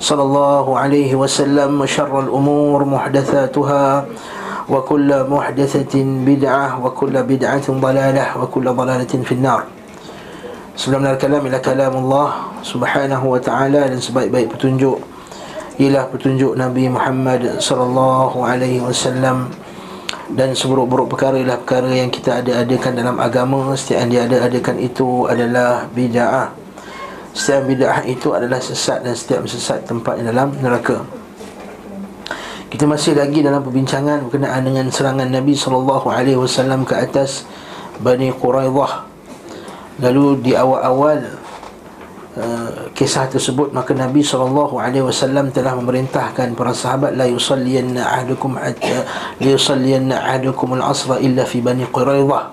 صلى الله عليه وسلم وشر الأمور محدثاتها وكل محدثة بدعة وكل بدعة ضلالة وكل ضلالة في النار Sebelum dari kalam ila kalam Allah Subhanahu wa ta'ala Dan sebaik-baik petunjuk Ialah petunjuk Nabi Muhammad Sallallahu alaihi wasallam Dan seburuk-buruk perkara ialah perkara yang kita ada-adakan dalam agama Setiap yang dia ada-adakan itu adalah bida'ah Setiap bida'ah itu adalah sesat Dan setiap sesat tempatnya dalam neraka Kita masih lagi dalam perbincangan Berkenaan dengan serangan Nabi Sallallahu alaihi wasallam ke atas Bani Quraidah Lalu di awal-awal uh, kisah tersebut maka Nabi SAW telah memerintahkan para sahabat la yusalliyanna ahdukum hatta la yusalliyanna ahdukum al-asra illa fi bani Quraidah.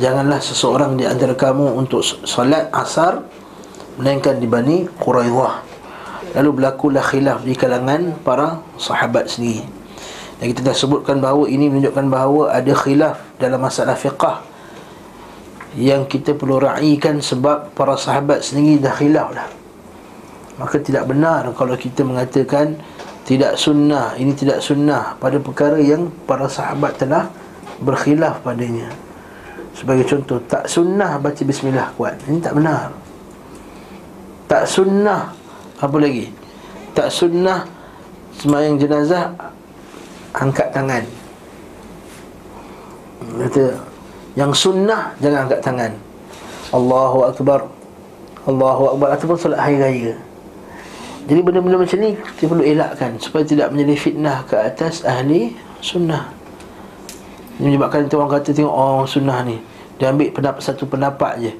Janganlah seseorang di antara kamu untuk solat asar melainkan di Bani Quraidah. Lalu berlakulah khilaf di kalangan para sahabat sendiri. Dan kita dah sebutkan bahawa ini menunjukkan bahawa ada khilaf dalam masalah fiqah yang kita perlu raikan sebab para sahabat sendiri dah khilaf dah. Maka tidak benar kalau kita mengatakan tidak sunnah, ini tidak sunnah pada perkara yang para sahabat telah berkhilaf padanya. Sebagai contoh, tak sunnah baca bismillah kuat. Ini tak benar. Tak sunnah. Apa lagi? Tak sunnah semayang jenazah angkat tangan. Kata yang sunnah jangan angkat tangan. Allahu Akbar. Allahu Akbar. Ataupun solat hari raya. Jadi benda-benda macam ni Kita perlu elakkan Supaya tidak menjadi fitnah ke atas ahli sunnah. Ini menyebabkan itu orang kata Tengok oh sunnah ni. Dia ambil pendapat, satu pendapat je.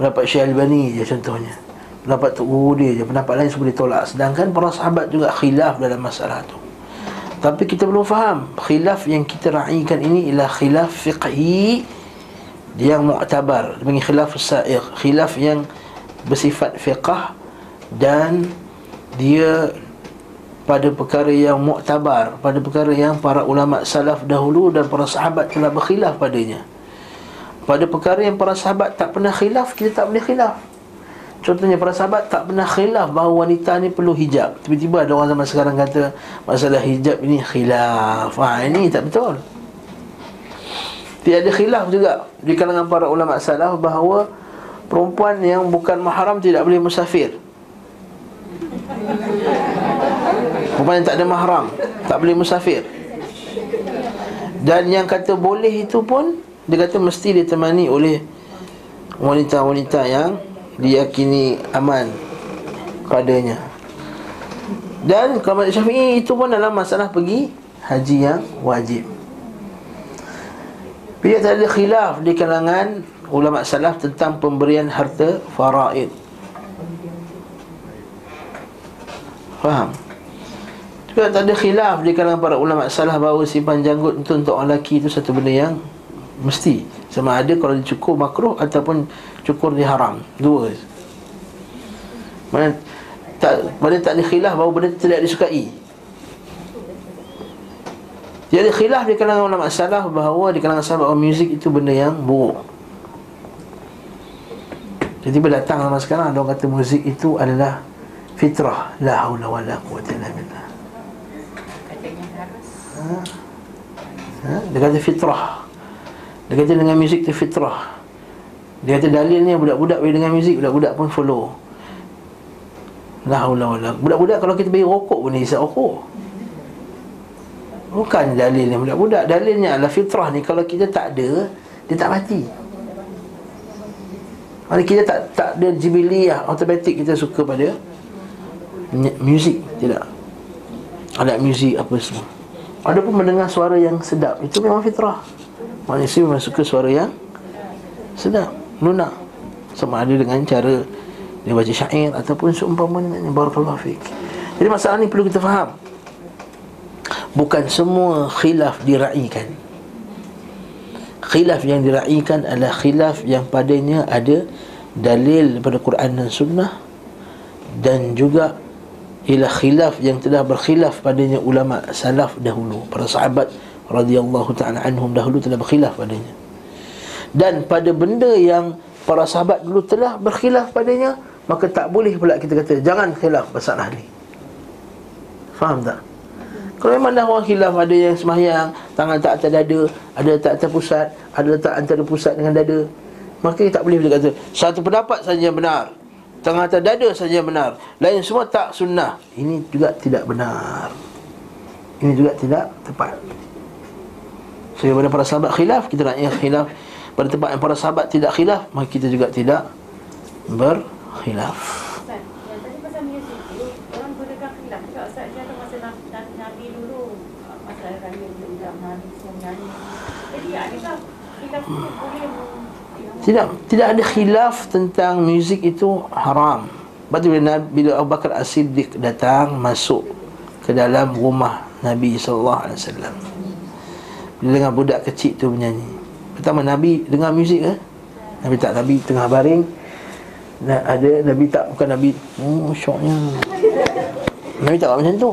Pendapat Syekh Albani je contohnya Pendapat Tok Guru dia je. Pendapat lain semua ditolak. Sedangkan para sahabat juga khilaf dalam masalah tu. Tapi kita belum faham. Khilaf yang kita raikan ini Ialah khilaf fiqhi. Yang mu'tabar. Bagi khilaf sa'iq Khilaf yang bersifat fiqah Dan dia pada perkara yang mu'tabar Pada perkara yang para ulama salaf dahulu Dan para sahabat telah berkhilaf padanya. Pada perkara yang para sahabat tak pernah khilaf Kita tak boleh khilaf Contohnya para sahabat tak pernah khilaf bahawa wanita ni perlu hijab Tiba-tiba ada orang zaman sekarang kata Masalah hijab ini khilaf Ha ini tak betul Tiada khilaf juga di kalangan para ulama salaf bahawa perempuan yang bukan mahram tidak boleh musafir. Perempuan yang tak ada mahram tak boleh musafir. Dan yang kata boleh itu pun dia kata mesti ditemani oleh wanita-wanita yang diyakini aman padanya. Dan kalau Syafi'i itu pun dalam masalah pergi haji yang wajib. Bila tak ada khilaf di kalangan ulama salaf tentang pemberian harta faraid. Faham? Juga tak ada khilaf di kalangan para ulama salaf bahawa simpan janggut itu untuk orang lelaki itu satu benda yang mesti. Sama ada kalau dicukur makruh ataupun cukur diharam. Dua. Mana tak mana tak ada khilaf bahawa benda tidak disukai. Jadi khilaf di kalangan ulama salaf bahawa di kalangan sahabat bahawa muzik itu benda yang buruk. Jadi bila datang zaman sekarang ada orang kata muzik itu adalah fitrah. La haula wala quwwata illa billah. Ha? ha? Dia kata fitrah. Dia kata dengan muzik itu fitrah. Dia kata dalilnya budak-budak bila dengan muzik budak-budak pun follow. La haula wala. Budak-budak kalau kita bagi rokok pun dia isap rokok. Bukan dalilnya budak-budak Dalilnya adalah fitrah ni Kalau kita tak ada Dia tak mati Maksudnya kita tak tak ada jibiliyah Automatik kita suka pada Muzik Tidak Alat muzik apa semua Ada pun mendengar suara yang sedap Itu memang fitrah Manusia memang suka suara yang Sedap Lunak. Sama ada dengan cara Dia baca syair Ataupun seumpamanya Barakallahu fiqh Jadi masalah ni perlu kita faham. Bukan semua khilaf diraikan. Khilaf yang diraikan adalah khilaf yang padanya ada Dalil daripada Quran dan Sunnah Dan juga Ialah khilaf yang telah berkhilaf padanya ulama salaf dahulu Para sahabat radhiyallahu ta'ala anhum dahulu telah berkhilaf padanya. Dan pada benda yang para sahabat dulu telah berkhilaf padanya Maka tak boleh pula kita kata Jangan khilaf masalah ni Faham tak? Kalau memang dah orang khilaf Ada yang semayang Tangan tak atas dada Ada tak atas pusat Ada letak antara pusat dengan dada Maka kita tak boleh kata Satu pendapat saja yang benar Tangan atas dada saja yang benar Lain semua tak sunnah. Ini juga tidak benar. Ini juga tidak tepat So, para sahabat khilaf Kita nak yang khilaf Pada tempat yang para sahabat tidak khilaf Maka kita juga tidak ber khilaf. Tidak tidak ada khilaf tentang muzik itu haram. Tu bila, bila Abu Bakar As-Siddiq datang masuk ke dalam rumah Nabi sallallahu alaihi wasallam. Bila dengar budak kecil tu menyanyi. Pertama Nabi dengar muzik ke? Nabi tak. Nabi tengah baring. Nah, ada Nabi tak bukan Nabi. Oh syoknya. Nabi tak buat macam tu.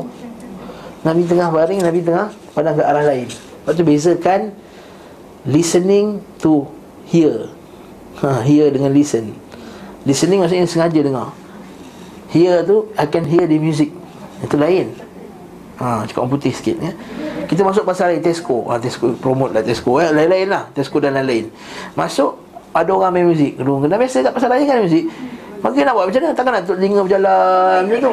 Nabi tengah baring Nabi tengah pandang ke arah lain. Lepas tu bezakan listening to hear. Ha, hear dengan listen. Listening maksudnya sengaja dengar. Hear tu I can hear the music itu lain ha, cakap orang putih sikit ya. kita masuk pasal lain Tesco. Ha, Tesco promote lah Tesco eh. lain-lain lah Tesco dan lain-lain. Masuk ada orang main muzik. Kedua kena biasa tak pasal lain kan muzik. Maka nak buat macam mana? Takkan nak tutup telinga berjalan macam tu.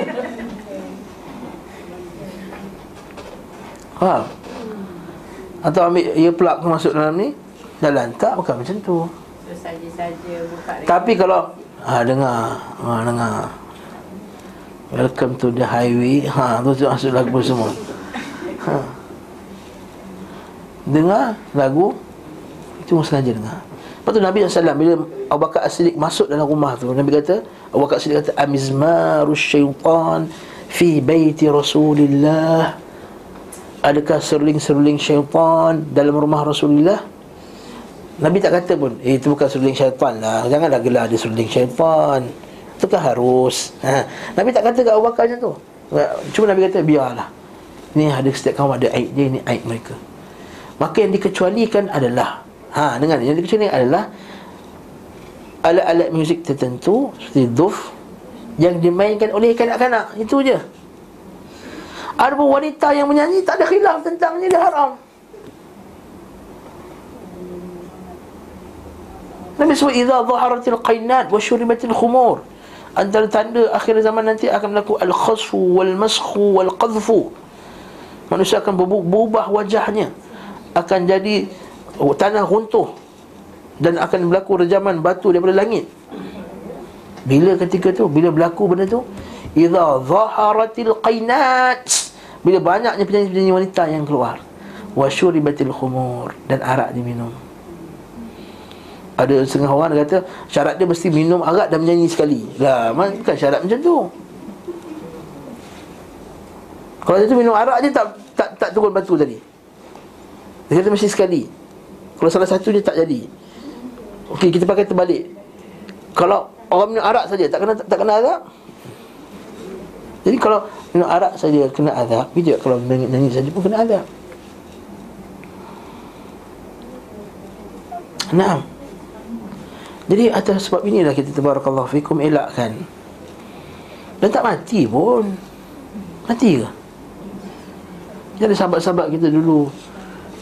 Ha. Atau ambil earplug masuk dalam ni? Jalan. Tak bukan macam tu. Tapi kalau Ha dengar. Ha dengar Welcome to the highway. Ha tu masuk lagu semua. Ha. Dengar lagu? Itu sengaja dengar. Lepas tu Nabi SAW Bila Abu Bakar As-Siddiq masuk dalam rumah tu Nabi kata Abu Bakar As-Siddiq kata Amizmarus syaitan Fi baiti Rasulillah. Adakah seruling-seruling syaitan Dalam rumah Rasulullah Nabi tak kata pun Eh itu bukan seruling syaitan lah. Janganlah gelar dia seruling syaitan Itu kan harus ha. Nabi tak kata ke Abu Bakar macam tu Cuma Nabi kata biarlah Ini ada setiap kaum ada aib dia Ini aib mereka Maka yang dikecualikan adalah Ha, dengan yang dikecuali adalah alat-alat muzik tertentu seperti duf yang dimainkan oleh kanak-kanak. Itu je. Ada pun wanita yang menyanyi tak ada khilaf tentang ni dia haram. Nabi sebut idza dhaharatil qainat wa syuribatil khumur. Antara tanda akhir zaman nanti akan berlaku al-khasfu wal mashu wal qadhfu. Manusia akan berubah wajahnya. Akan jadi tanah runtuh. Dan akan berlaku rejaman batu daripada langit. Bila ketika tu bila berlaku benda tu? Idza zaharatil qainat. Bila banyaknya penyanyi-penyanyi wanita yang keluar. Wa syuribatil khumur. Dan arak diminum ada setengah orang kata syarat dia mesti minum arak dan menyanyi sekali. Lah bukan syarat macam tu. Kalau dia tu minum arak je tak tak tak turun batu tadi. Dia kata mesti sekali. Kalau salah satu dia tak jadi. Okey kita pakai terbalik. Kalau orang minum arak saja tak kena tak kena azab Jadi kalau minum arak saja kena azab Bila kalau nyanyi saja pun kena azab Nah Jadi atas sebab inilah kita tabarakallahu fikum elakkan. Dan tak mati pun. Mati ke? Jadi sahabat-sahabat kita dulu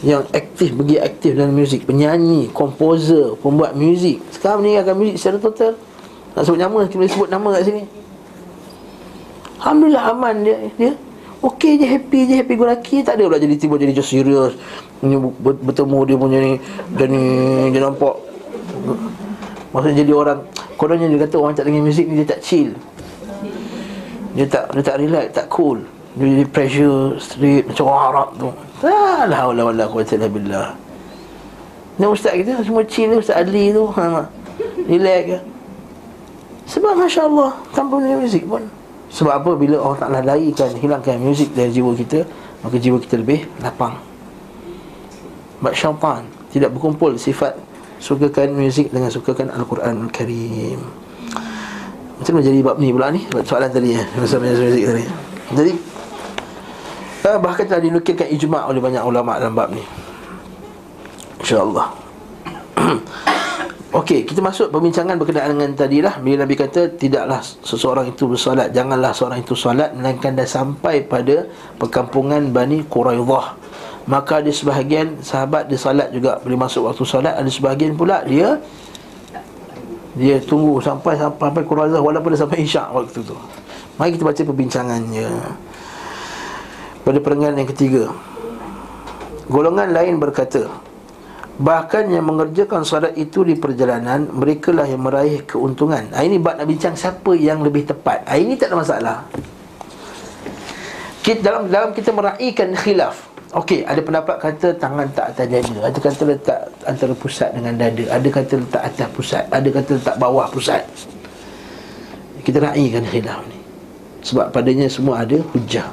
yang aktif pergi aktif dalam muzik penyanyi komposer pembuat muzik. Sekarang meninggalkan muzik secara total. Nak sebut nama kita boleh sebut nama kat sini. Alhamdulillah aman dia dia. Okey je happy je happy go lelaki tak ada pula jadi tiba jadi just serius bertemu dia punya ni dan ni dia nampak maksudnya jadi orang kononnya dia kata orang tak dengar muzik ni dia tak chill dia tak dia tak relax tak cool dia jadi pressure straight macam orang Arab tu La haula wala quwwata illa billah. Ni ustaz kita semua chill ni ustaz Adli tu. Ha. Relax ke. Sebab masya-Allah tanpa ni muzik pun Sebab apa bila Allah Ta'ala larikan Hilangkan muzik dari jiwa kita Maka jiwa kita lebih lapang Sebab syaitan Tidak berkumpul sifat Sukakan muzik dengan sukakan Al-Quran Al-Karim Macam mana jadi bab ni pula ni? Soalan tadi ya Masalah muzik tadi. Jadi eh, Bahkan telah dinukilkan ijma' oleh banyak ulama' dalam bab ni. InsyaAllah. Okey, kita masuk perbincangan berkenaan dengan tadi lah. Bila Nabi kata tidaklah seseorang itu bersolat Janganlah seorang itu solat Melainkan dah sampai pada perkampungan Bani Quraidah Maka ada sebahagian sahabat dia solat juga Bila masuk waktu solat. Ada sebahagian pula dia Dia tunggu sampai sampai Quraidah Walaupun dah sampai isyak waktu tu. Mari kita baca perbincangannya. Pada perenggan yang ketiga Golongan lain berkata Bahkan yang mengerjakan solat itu di perjalanan Mereka lah yang meraih keuntungan. Ha, Ini bab nak bincang siapa yang lebih tepat. Ha, Ini tak ada masalah. Kita, dalam, dalam kita meraihkan khilaf Okey, ada pendapat kata tangan tak atas dada. Ada kata letak antara pusat dengan dada. Ada kata letak atas pusat. Ada kata letak bawah pusat. Kita raihkan khilaf ni. Sebab padanya semua ada hujah.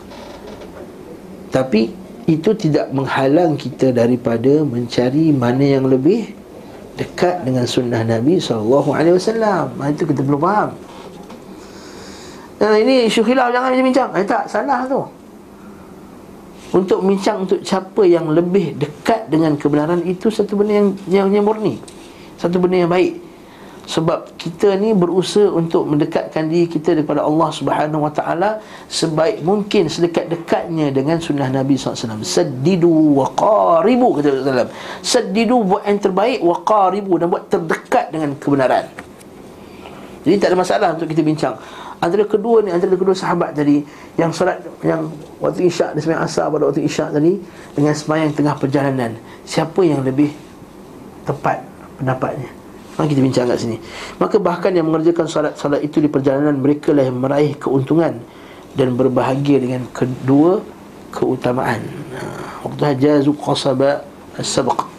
Tapi itu tidak menghalang kita daripada mencari mana yang lebih dekat dengan sunnah Nabi SAW ha, Itu kita perlu faham. Nah, ini isu khilaf jangan bincang eh, Tak, salah tu Untuk bincang untuk siapa yang lebih dekat dengan kebenaran Itu satu benda yang, yang, yang murni. Satu benda yang baik. Sebab kita ni berusaha untuk mendekatkan diri kita daripada Allah Subhanahu Wa Taala sebaik mungkin sedekat-dekatnya dengan sunnah Nabi SAW Seddidu wa qaribu kata Rasulullah Seddidu buat yang terbaik wa qaribu dan buat terdekat dengan kebenaran. Jadi tak ada masalah untuk kita bincang Antara kedua ni, antara kedua sahabat tadi Yang salat, yang waktu isyak Dia semayang asar pada waktu isyak tadi Dengan semayang tengah perjalanan. Siapa yang lebih tepat pendapatnya? Mari kita bincang kat sini. Maka bahkan yang mengerjakan salat-salat itu di perjalanan Mereka lah yang meraih keuntungan Dan berbahagia dengan kedua keutamaan. Waktu hajazu qasaba as-sabq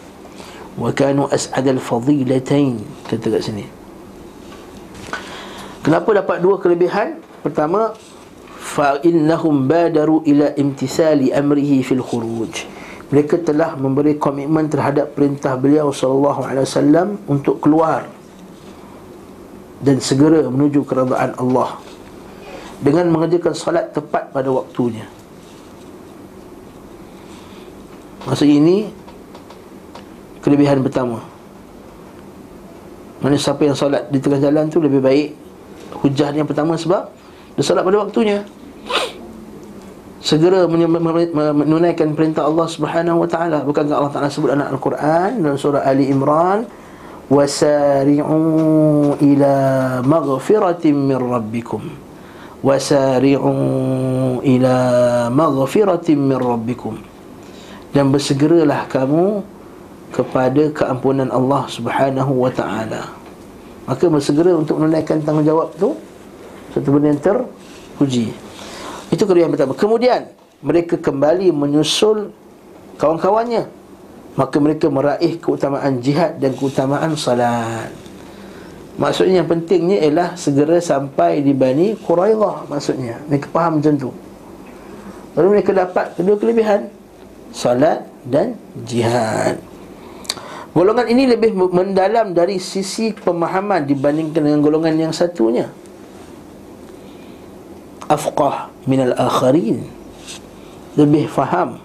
Wa kanu as'ad al-fadilatain Kata kat sini Kenapa dapat dua kelebihan? Pertama, fa innahum badaru ila imtisali amrihi fil khuruj. Mereka telah memberi komitmen terhadap perintah beliau sallallahu alaihi wasallam untuk keluar dan segera menuju kerajaan Allah dengan mengerjakan solat tepat pada waktunya. Maksud ini kelebihan pertama. Mana siapa yang solat di tengah jalan tu lebih baik hujah yang pertama sebab dia solat pada waktunya. Segera menunaikan perintah Allah Subhanahu wa taala. Bukan Allah taala sebut dalam Al-Quran dalam surah Ali Imran wasari'u ila maghfiratin min rabbikum. Wasari'u ila maghfiratin min rabbikum. Dan bersegeralah kamu kepada keampunan Allah Subhanahu wa taala maka bersegera untuk menunaikan tanggungjawab tu satu benda yang terpuji. Itu kedua yang pertama. Kemudian mereka kembali menyusul kawan-kawannya. Maka mereka meraih keutamaan jihad dan keutamaan salat. Maksudnya yang pentingnya ialah segera sampai di Bani Quraidah Maksudnya, mereka faham macam tu. Lalu mereka dapat kedua kelebihan. Salat dan jihad Golongan ini lebih mendalam dari sisi pemahaman dibandingkan dengan golongan yang satunya. Afqah minal akharin. Lebih faham.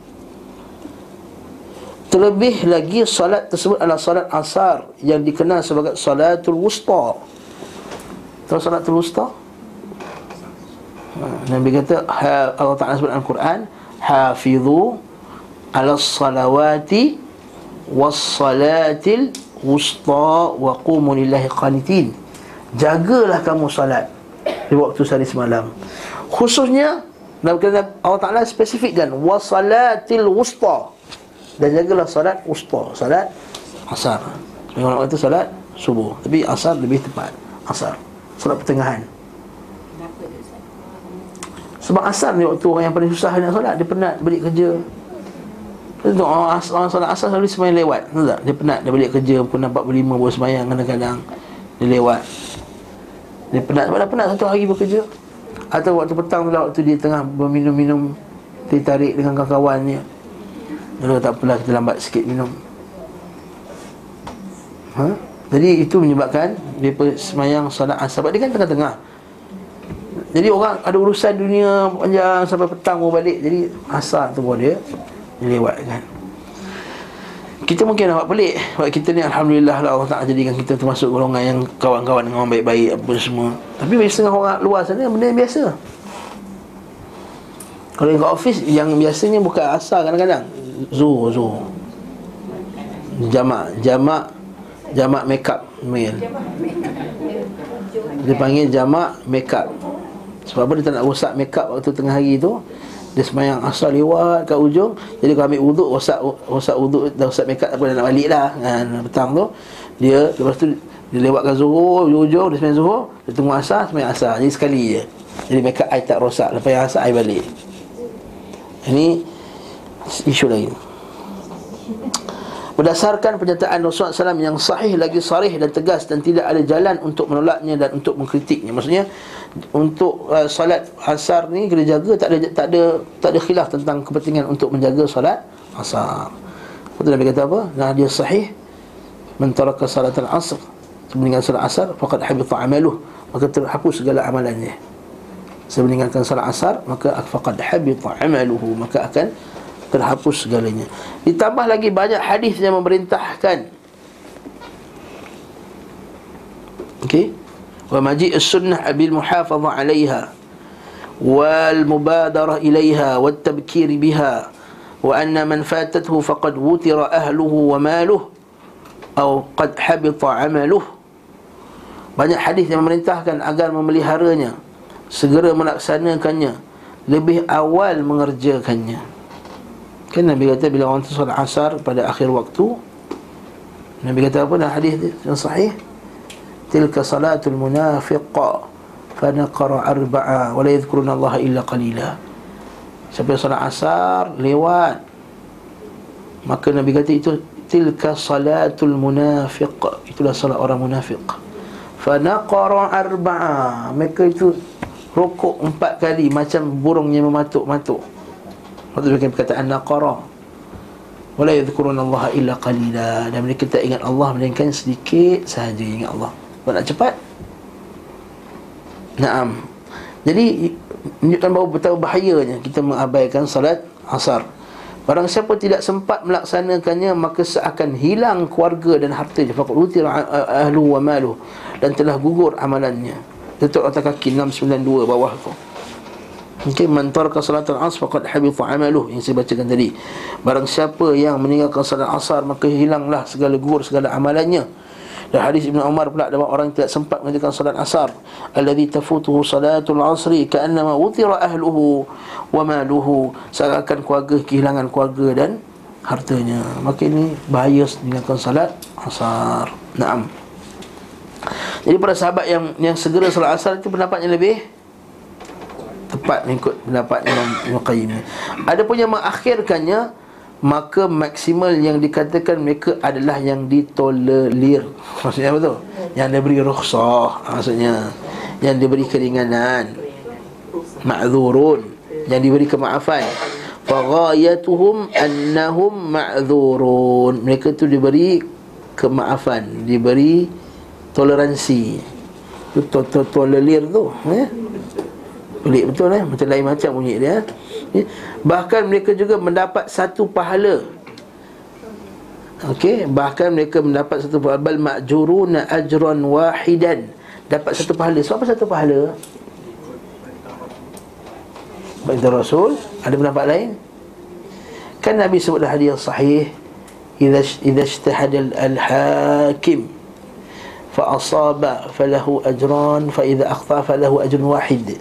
Terlebih lagi salat tersebut adalah salat asar yang dikenal sebagai salatul wusta. Tahu salatul wusta? Ha, Nabi kata Allah Ta'ala sebut dalam Al-Quran Hafidhu ala salawati was salatil wusta wa qumu lillahi qanitin. Jagalah kamu salat di waktu sehari semalam. Khususnya Allah Ta'ala spesifikkan Wasalatil wusta Dan jagalah salat wusta Salat asar. Sebagai orang kata salat subuh Tapi asar lebih tepat. Asar Salat pertengahan. Sebab asar ni waktu orang yang paling susah nak salat Dia penat balik kerja orang, salat asar selalu semayang lewat. Tak? Dia penat dia balik kerja Pukul 4.45 baru semayang kadang-kadang. Dia lewat. Dia penat sebab dah penat satu hari bekerja. Atau waktu petang tu lah Waktu dia tengah berminum-minum Dia tarik dengan kawan-kawannya Lalu tak apalah kita lambat sikit minum. Ha? Jadi itu menyebabkan Dia semayang salat asar. Sebab dia kan tengah-tengah. Jadi orang ada urusan dunia panjang Sampai petang baru balik. Jadi asar tu dia Dia lewat kan kita mungkin nampak pelik. Sebab kita ni Alhamdulillah lah Allah Ta'ala jadikan kita termasuk golongan yang Kawan-kawan dengan orang baik-baik Apa semua. Tapi bagi setengah orang luar sana Benda yang biasa. Kalau yang kat office Yang biasanya bukan asal kadang-kadang. Zuhur Zuhur. Jamak Jamak Jamak makeup. Mail Dia panggil jamak makeup. Sebab apa dia tak nak rosak makeup Waktu tengah hari tu dia semayang asal lewat kat ujung. Jadi kalau ambil wuduk Rosak, rosak wuduk Dah rosak mekat Tak boleh nak balik lah. Kan, Petang tu. Dia Lepas tu Dia lewatkan zuhur Ujung-ujung Dia semayang zuhur. Dia tunggu asal Semayang asal Jadi sekali je. Jadi mekat air tak rosak. Lepas yang asal air balik. Ini Isu lain Berdasarkan pernyataan Rasulullah SAW yang sahih lagi sarih dan tegas dan tidak ada jalan untuk menolaknya dan untuk mengkritiknya. Maksudnya untuk uh, solat asar ni kena jaga tak ada tak ada tak ada khilaf tentang kepentingan untuk menjaga solat asar. Betul Nabi kata apa? Nah dia sahih mentaraka salat al-asr sebelum solat asar faqad habita amaluh maka terhapus segala amalannya. Sebelum meninggalkan solat asar maka faqad habita amaluhu maka akan terhapus segalanya. Ditambah lagi banyak hadis yang memerintahkan. Okey? Wa maji' as-sunnah bil muhafazah 'alayha wal mubadarah ilayha wat tabkir biha wa anna man fatathu faqad wutira ahluhu wa maluhu atau qad habita 'amaluhu banyak hadis yang memerintahkan agar memeliharanya segera melaksanakannya lebih awal mengerjakannya kan Nabi kata bila orang tu solat asar pada akhir waktu Nabi kata apa dalam hadis yang sahih? Tilka salatul munafiq fa naqara arba'a wa la yadhkuruna Allah illa qalila. Sampai solat asar lewat. Maka nabi kata itu tilka salatul munafiq. Itulah solat orang munafik fa naqara arba'a. Mereka itu rukuk empat kali macam burung yang mematuk-matuk Maksudnya dengan perkataan naqara Wala yadhkuruna Allah illa qalila. Dan mereka tak ingat Allah Melainkan sedikit sahaja ingat Allah. Kau nak cepat? Naam. Jadi Menunjukkan bahawa betapa bahayanya Kita mengabaikan salat asar. Barang siapa tidak sempat melaksanakannya Maka seakan hilang keluarga dan harta Faqad utir ahlu wa malu Dan telah gugur amalannya. Tutup atas kaki 692 bawah tu Mungkin man taraka salatul asr faqad habita amaluh yang saya bacakan tadi. Barang siapa yang meninggalkan salat asar maka hilanglah segala gugur segala amalannya. Dan hadis Ibn Umar pula ada orang tidak sempat mengerjakan salat asar Alladhi tafutuhu salatul asri Ka'annama wutira ahluhu wa maluhu. Seakan keluarga kehilangan keluarga dan hartanya. Maka ini bahaya meninggalkan salat asar Naam. Jadi para sahabat yang yang segera salat asar itu pendapatnya lebih Tepat mengikut pendapat Imam Qayyim. Ada pun yang mengakhirkannya maka maksimal yang dikatakan mereka adalah yang ditolerir. Maksudnya apa tu? Yang diberi rukhsah maksudnya. Yang diberi keringanan. Ma'dzurun. Yang diberi kemaafan. Faghayatuhum annahum ma'dzurun. Mereka tu diberi kemaafan. Diberi toleransi. Tu tolerir tu eh pelik betul eh macam lain macam bunyi dia eh? Bahkan mereka juga mendapat satu pahala Okey, bahkan mereka mendapat satu pahala bal ma'juruna ajran wahidan. Dapat satu pahala. Sebab apa satu pahala? Baik Rasul, ada pendapat lain? Kan Nabi sebut dalam hadis sahih, idza idza ijtahada al-hakim fa asaba falahu ajran fa idza akhta falahu ajrun wahid.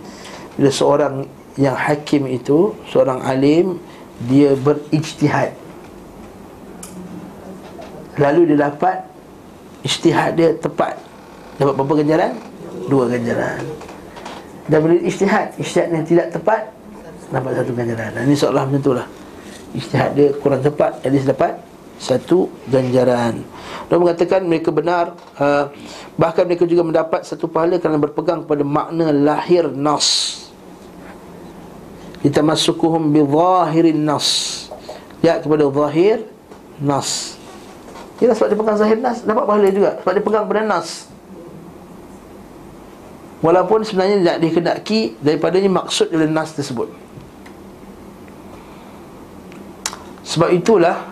Bila seorang yang hakim itu seorang alim dia berijtihad. Lalu dia dapat ijtihad dia tepat. Dapat berapa ganjaran? Dua ganjaran. Dan bila ijtihad ijtihad yang tidak tepat dapat satu ganjaran. Dan ini seolah macam itulah ijtihad dia kurang tepat jadi dapat satu ganjaran. Dan mengatakan mereka benar uh, bahkan mereka juga mendapat satu pahala kerana berpegang kepada makna lahir nas Litamassukuhum bi zahirin nas. Ya kepada zahir nas. Ialah sebab dia pegang zahir nas Dapat pahala juga. Sebab dia pegang pada nas. Walaupun sebenarnya tidak dikenaki Daripadanya maksud dalam nas tersebut. Sebab itulah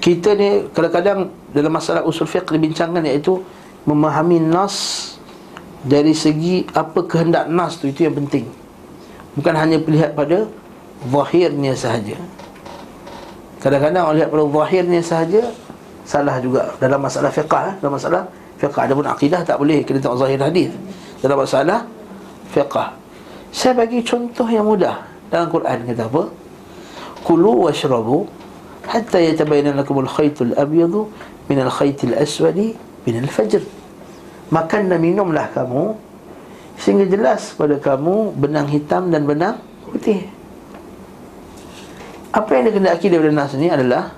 Kita ni kadang-kadang Dalam masalah usul fiqh dibincangkan iaitu Memahami nas Dari segi apa kehendak nas tu Itu yang penting. Bukan hanya melihat pada Zahirnya sahaja. Kadang-kadang orang lihat pada zahirnya sahaja Salah juga. Dalam masalah fiqah eh? Dalam masalah fiqah. Ada pun akidah tak boleh Kena tengok zahir hadis. Dalam masalah fiqah. Saya bagi contoh yang mudah. Dalam Quran kata apa? Kulu washrabu Hatta yatabayana lakumul khaytul abyadu Minal khaytil aswadi Minal fajr Makan dan minumlah kamu Sehingga jelas pada kamu Benang hitam dan benang putih apa yang dikendaki daripada nas ni adalah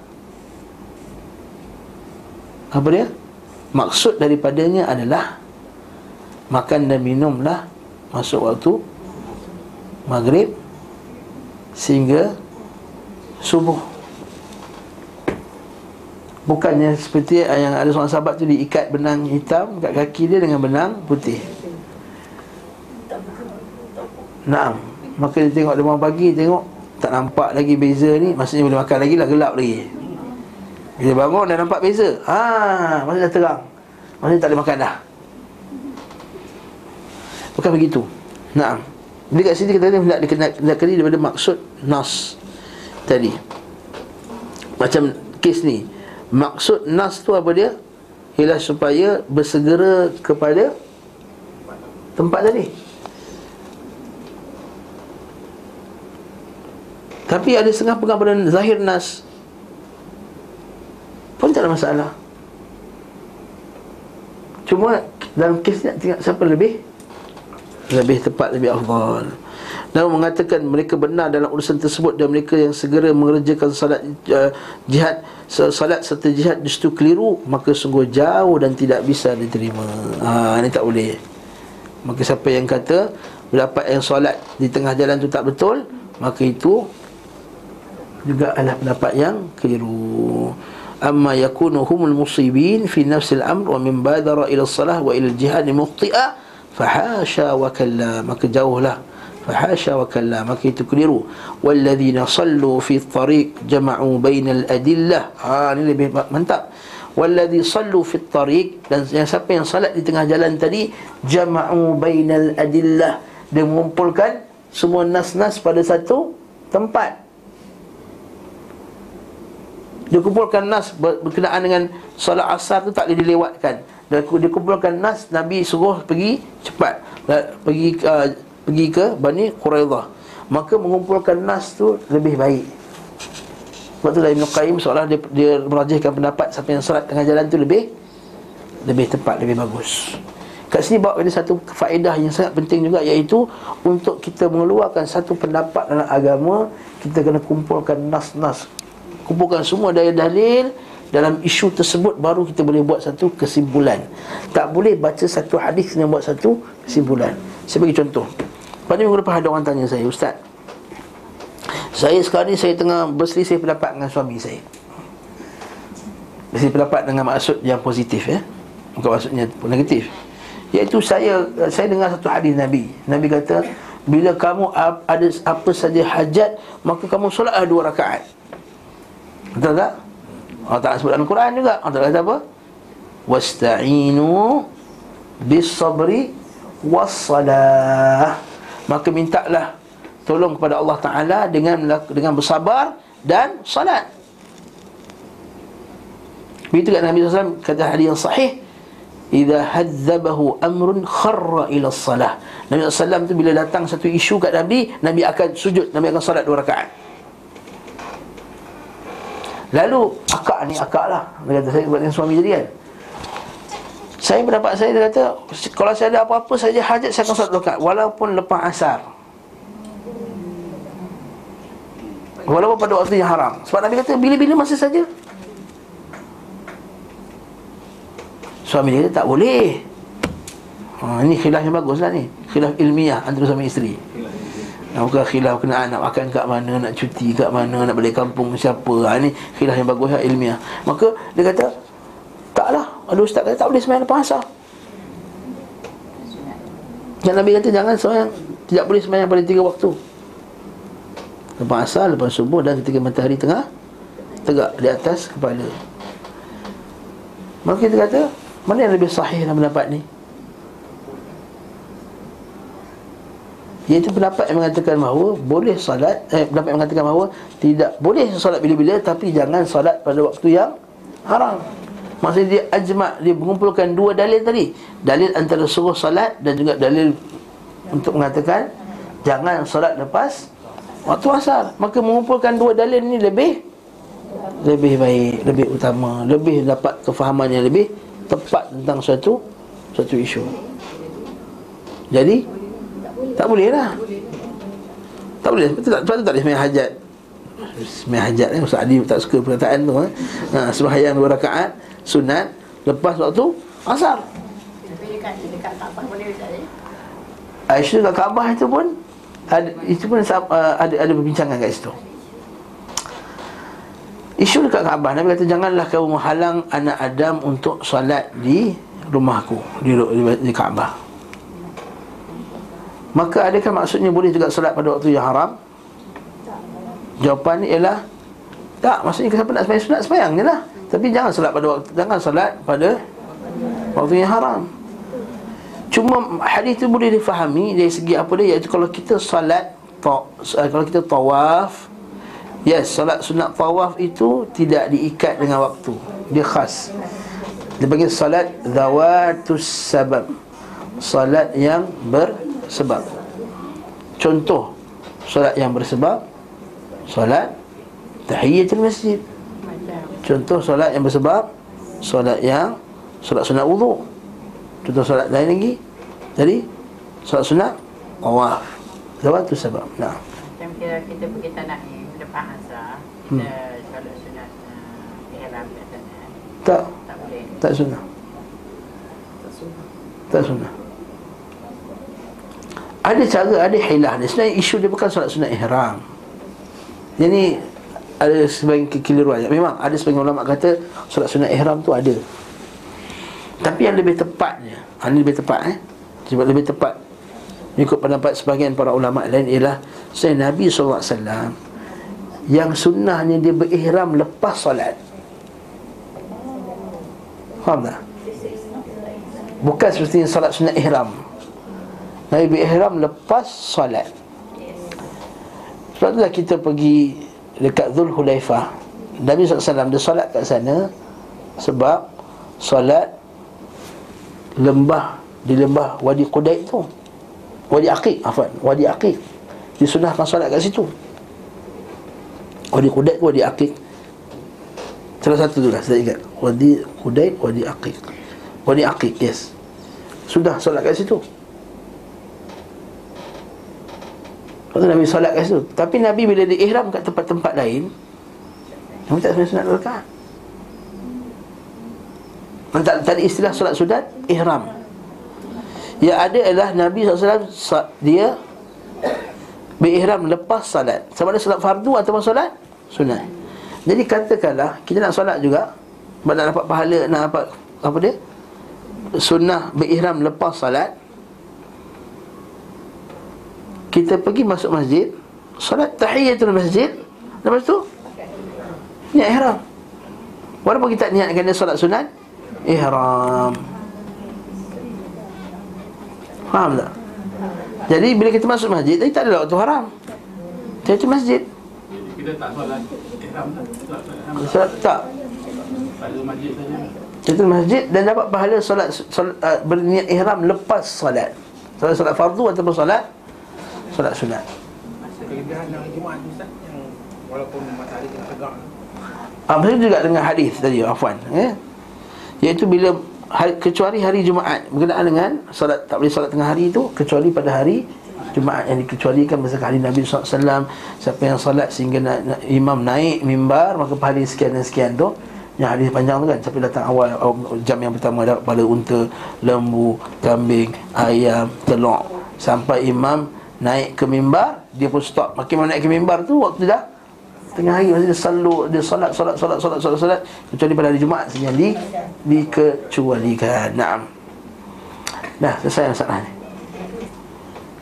Apa dia? Maksud daripadanya adalah Makan dan minumlah Masuk waktu Maghrib Sehingga Subuh Bukannya seperti yang ada seorang sahabat tu diikat benang hitam kat kaki dia dengan benang putih. Nah, maka dia tengok demam pagi tengok tak nampak lagi beza ni Maksudnya boleh makan lagi lah gelap lagi. Bila bangun dah nampak beza. Haa Maksudnya dah terang. Maksudnya tak boleh makan dah. Bukan begitu. Nah Jadi kat sini kita nak dikenali daripada maksud Nas Tadi. Macam kes ni Maksud Nas tu apa dia? Ialah supaya bersegera kepada Tempat tadi. Tapi ada setengah pada zahir nas Pun tak ada masalah. Cuma dalam kes ni tengok siapa lebih Lebih tepat, lebih afdal dan mengatakan mereka benar dalam urusan tersebut Dan mereka yang segera mengerjakan salat uh, jihad Salat serta jihad justru keliru Maka sungguh jauh dan tidak bisa diterima. Ha, Ini tak boleh. Maka siapa yang kata Pendapat yang salat di tengah jalan tu tak betul Maka itu juga adalah pendapat yang keliru. Amma yakunu humul musibin fi nafsil amr wa min badara ila salah wa ila jihad muqti'a fahasha wa kalla. Maka jauhlah fahasha wa kalla maka itu keliru. Walladzina sallu fi tariq jama'u bainal adillah. Ha ini lebih mantap. Walladzi sallu fi tariq dan yang siapa yang salat di tengah jalan tadi jama'u bainal adillah. Dia mengumpulkan semua nas-nas pada satu tempat. Dia kumpulkan nas berkenaan dengan solat asar tu tak boleh dilewatkan. Dan dia kumpulkan nas Nabi suruh pergi cepat. Pergi uh, pergi ke Bani Quraidah. Maka mengumpulkan nas tu lebih baik. Sebab tu Ibn Qayyim seolah dia, dia merajihkan pendapat siapa yang solat tengah jalan tu lebih lebih tepat, lebih bagus. Kat sini bawa ada satu faedah yang sangat penting juga iaitu Untuk kita mengeluarkan satu pendapat dalam agama Kita kena kumpulkan nas-nas. Kumpulkan semua daya dalil dalam isu tersebut baru kita boleh buat satu kesimpulan. Tak boleh baca satu hadis dan buat satu kesimpulan. Saya bagi contoh. Pada minggu lepas ada orang tanya saya, Ustaz. Saya sekarang ni saya tengah berselisih pendapat dengan suami saya. Berselisih pendapat dengan maksud yang positif ya. Bukan maksudnya negatif. Iaitu saya saya dengar satu hadis Nabi. Nabi kata, bila kamu ada apa saja hajat, maka kamu solatlah dua rakaat. Betul tak? Allah Ta'ala sebut dalam Quran juga. Allah Ta'ala kata apa? Wasta'inu Bisabri Wassalah. Maka mintalah Tolong kepada Allah Ta'ala Dengan dengan bersabar Dan salat. Begitu kat Nabi SAW Kata hadis yang sahih Iza hadzabahu amrun kharra ila salah. Nabi SAW tu bila datang satu isu kat Nabi Nabi akan sujud Nabi akan salat dua rakaat Lalu akak ni akak lah. Dia kata saya buat dengan suami jadi kan? Saya pendapat saya dia kata Kalau saya ada apa-apa saja hajat saya akan solat lokat Walaupun lepas asar. Walaupun pada waktu yang haram. Sebab Nabi kata bila-bila masa saja. Suami dia kata tak boleh. Ha, Ini khilaf yang bagus lah ni. Khilaf ilmiah antara suami isteri Bukan khilaf kena nak makan kat mana, nak cuti kat mana, nak balik kampung siapa. Ha, ni khilaf yang bagus lah, ilmiah. Maka dia kata, taklah. Ada ustaz kata tak boleh sembahyang lepas asar. Yang Nabi kata jangan sembahyang tidak boleh sembahyang pada tiga waktu. Lepas asar, lepas subuh dan ketika matahari tengah tegak di atas kepala. Maka kita kata, mana yang lebih sahih dalam pendapat ni? Iaitu pendapat yang mengatakan bahawa boleh salat eh, Pendapat yang mengatakan bahawa Tidak boleh salat bila-bila Tapi jangan salat pada waktu yang haram. Maksudnya dia ajma' Dia mengumpulkan dua dalil tadi. Dalil antara suruh salat Dan juga dalil Untuk mengatakan Jangan salat lepas Waktu asar. Maka mengumpulkan dua dalil ni lebih Lebih baik Lebih utama Lebih dapat kefahaman yang lebih Tepat tentang suatu Suatu isu. Jadi tak boleh lah. Tak boleh. Sebab tu tak, boleh semayang hajat. Semayang hajat ni Ustaz Adi tak suka perkataan tu eh. ha, Semayang dua rakaat Sunat Lepas waktu Asar. Tapi dekat, dekat Kaabah boleh Ustaz ya? Aisyah dekat Kaabah itu pun ada, Itu pun uh, ada, ada perbincangan kat situ. Isu dekat Kaabah Nabi kata janganlah kamu menghalang anak Adam untuk solat di rumahku di, di, di Kaabah Maka adakah maksudnya boleh juga solat pada waktu yang haram? Jawapan ni ialah Tak, maksudnya siapa nak sembahyang sunat sembahyang je lah. Tapi jangan solat pada waktu Jangan solat pada Waktu yang haram. Cuma hadis itu boleh difahami Dari segi apa dia Iaitu kalau kita solat eh, Kalau kita tawaf Yes, solat sunat tawaf itu Tidak diikat dengan waktu. Dia khas. Dia panggil solat Zawatus sabab. Solat yang ber sebab. Contoh Solat yang bersebab Solat Tahiyatul masjid. Contoh solat yang bersebab Solat yang Solat sunat wudhu Contoh solat lain lagi. Jadi Solat sunat Awaf Zawat tu sebab. Nah. Macam kira kita pergi tanah ni Lepas asar hmm. Kita solat sunat uh, Ihram kat sana. Tak. Tak boleh. Tak sunat Tak sunat Tak sunat ada cara, ada hilah. Dia Sebenarnya isu dia bukan solat sunat ihram. Jadi Ada sebagian kekeliruan. Memang ada sebagian ulama kata Solat sunat ihram tu ada. Tapi yang lebih tepatnya Ini lebih tepat eh Sebab lebih tepat Mengikut pendapat sebagian para ulama lain ialah Saya Nabi SAW Yang sunnahnya dia berihram lepas solat. Faham tak? Bukan seperti solat sunat ihram Nabi berihram lepas solat. Sebab itulah kita pergi Dekat Dhul Hulaifah. Nabi SAW dia solat kat sana Sebab Solat Lembah Di lembah Wadi Qudaid tu. Wadi Aqiq Afan Wadi Aqiq. Disunahkan solat kat situ. Wadi Qudaid Wadi Aqiq? Salah satu tu lah Saya ingat. Wadi Qudaid Wadi Aqiq. Wadi Aqiq Yes. Sudah solat kat situ Lepas Nabi solat kat situ. Tapi Nabi bila dia ihram kat tempat-tempat lain Nabi tak sebenarnya sunat rakaat. Tak, tak ada istilah solat sudat Ihram. Yang ada adalah Nabi SAW Dia Berihram lepas solat. Sama ada solat fardu ataupun solat Sunat. Jadi katakanlah Kita nak solat juga Nak dapat pahala Nak dapat Apa dia Sunnah berihram lepas solat kita pergi masuk masjid Salat tahiyatul masjid Lepas tu Niat ihram. Walaupun kita niatkan dia salat sunat Ihram. Faham tak? Jadi bila kita masuk masjid Tadi tak ada waktu haram. Kita masjid. Kita tak solat ihram tak? Tak Pada masjid saja. Masjid dan dapat pahala solat, solat uh, berniat ihram lepas solat. Solat solat fardu ataupun solat solat sunat. Kelebihan dalam Jumaat Ustaz yang walaupun matahari tengah tegak. Ah, juga dengan hadis tadi, afwan, ya. Iaitu bila hari, kecuali hari Jumaat berkenaan dengan solat tak boleh solat tengah hari itu kecuali pada hari Jumaat yang dikecualikan masa hari Nabi SAW Siapa yang solat sehingga na, na, imam naik mimbar Maka pahala sekian dan sekian tu Yang hadis panjang tu kan Siapa datang awal jam yang pertama ada pada unta, lembu, kambing, ayam, telur Sampai imam naik ke mimbar dia pun stop makin mana naik ke mimbar tu waktu dah tengah hari dia selalu dia solat solat solat solat solat solat kecuali pada hari Jumaat saja di dikecualikan naam dah selesai masalah ni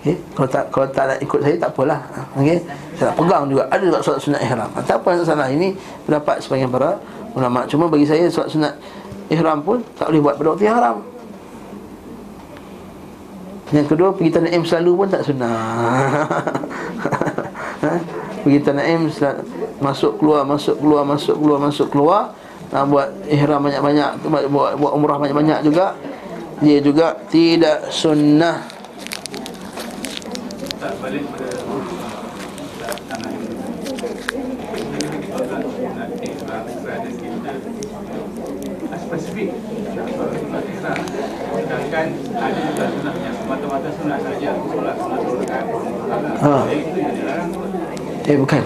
Okay. Kalau tak kalau tak nak ikut saya tak apalah. Okey. Saya tak pegang juga. Ada juga solat sunat ihram. Tak apa yang salah. Ini pendapat sebagian para ulama. Cuma bagi saya solat sunat ihram pun tak boleh buat pada waktu yang haram. Yang kedua pergi tanah M selalu pun tak sunnah. ha? Pergi tanah M masuk keluar masuk keluar masuk keluar masuk keluar nak buat ihram banyak-banyak buat, buat umrah banyak-banyak juga dia juga tidak sunnah tak balik spesifik. Sedangkan ada juga sunat sunat saja solat sunat. Ha. Eh bukan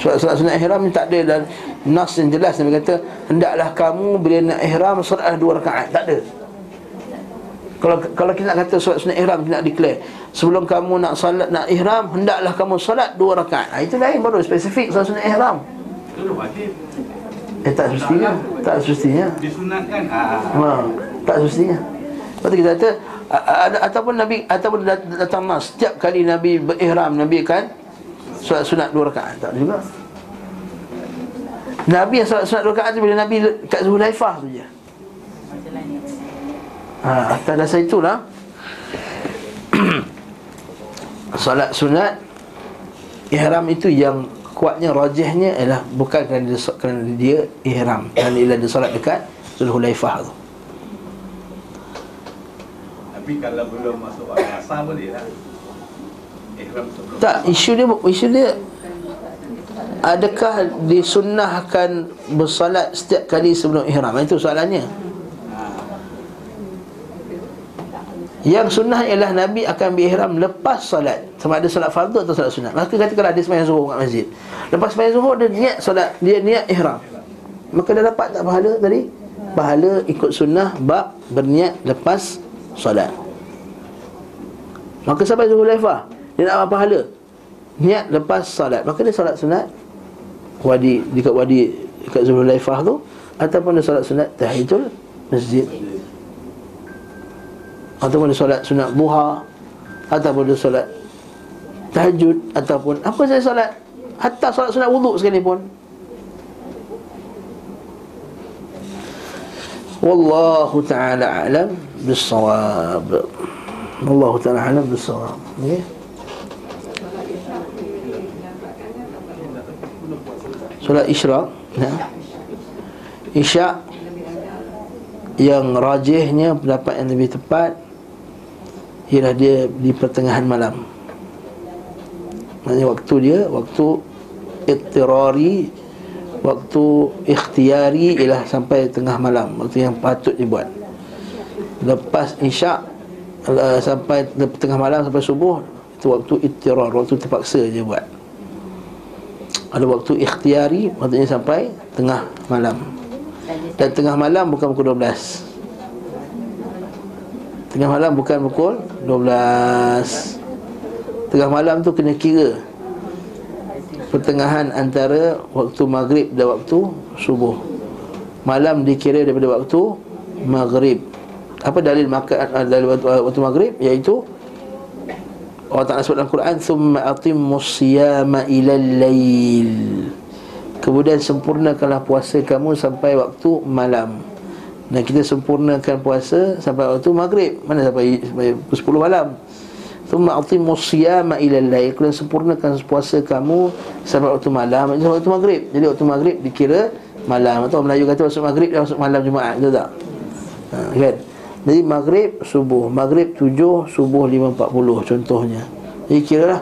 Solat solat sunat ihram ni tak ada dan nas yang jelas Nabi kata hendaklah kamu bila nak ihram solat dua rakaat tak ada kalau kalau kita nak kata solat sunat ihram kita nak declare sebelum kamu nak solat nak ihram hendaklah kamu solat dua rakaat ha, itu lain baru spesifik solat sunat ihram Itu wajib. eh tak semestinya tak semestinya Disunatkan. Ah. ha, tak semestinya Lepas tu kita kata ataupun Nabi ataupun dat- datang nas setiap kali Nabi berihram Nabi kan solat sunat dua rakaat tak juga. Nabi yang solat sunat dua rakaat tu bila Nabi kat Zulhaifah tu je. Ha, atas dasar itulah solat sunat ihram itu yang kuatnya rajihnya ialah bukan kerana dia, kerana dia ihram kerana ialah dia solat dekat Zulhaifah tu. Tapi kalau belum masuk waktu asar boleh lah. Ihram sebelum. Tak, isu dia isu dia adakah disunnahkan bersolat setiap kali sebelum ihram? Itu soalannya. Yang sunnah ialah Nabi akan berihram lepas solat Sama ada solat fardu atau solat sunat Maka kata kalau ada semayang zuhur kat masjid Lepas semayang zuhur dia niat solat Dia niat ihram Maka dah dapat tak pahala tadi? Pahala ikut sunnah bab berniat lepas solat Maka sampai zuhur laifah Dia nak pahala? Niat lepas solat Maka dia solat sunat Wadi Dekat wadi Dekat zuhur laifah tu Ataupun dia solat sunat Tahiyatul masjid. Ataupun dia solat sunat duha Ataupun dia solat Tahajud Ataupun Apa saya solat Hatta solat sunat wuduk sekalipun Wallahu ta'ala alam Bissawab Wallahu ta'ala alam bissawab okay? Solat isyraq ya. Isyak Yang rajihnya Pendapat yang lebih tepat Ialah dia di pertengahan malam Maksudnya waktu dia Waktu Iktirari Waktu ikhtiari Ialah sampai tengah malam Waktu yang patut dibuat. Lepas isyak uh, Sampai tengah malam sampai subuh Itu waktu iktirar Waktu terpaksa je buat. Ada waktu ikhtiari Maksudnya sampai tengah malam. Dan tengah malam bukan pukul 12 Tengah malam bukan pukul 12 Tengah malam tu kena kira Pertengahan antara waktu maghrib dan waktu subuh. Malam dikira daripada waktu maghrib. Apa dalil makan dalil waktu, waktu maghrib? Iaitu Allah Ta'ala sebut dalam Quran Thumma atimmus siyama ilal layl Kemudian sempurnakanlah puasa kamu sampai waktu malam. Dan kita sempurnakan puasa sampai waktu maghrib. Mana sampai, sampai pukul 10 malam Thumma atimu siyama ila lail Kemudian sempurnakan puasa kamu Sampai waktu malam. Sampai waktu maghrib. Jadi waktu maghrib dikira malam. Atau Melayu kata masuk maghrib dan masuk malam Jumaat. Betul tak? Ha, kan? Jadi maghrib subuh. Maghrib 7 subuh 5.40 contohnya. Jadi kira lah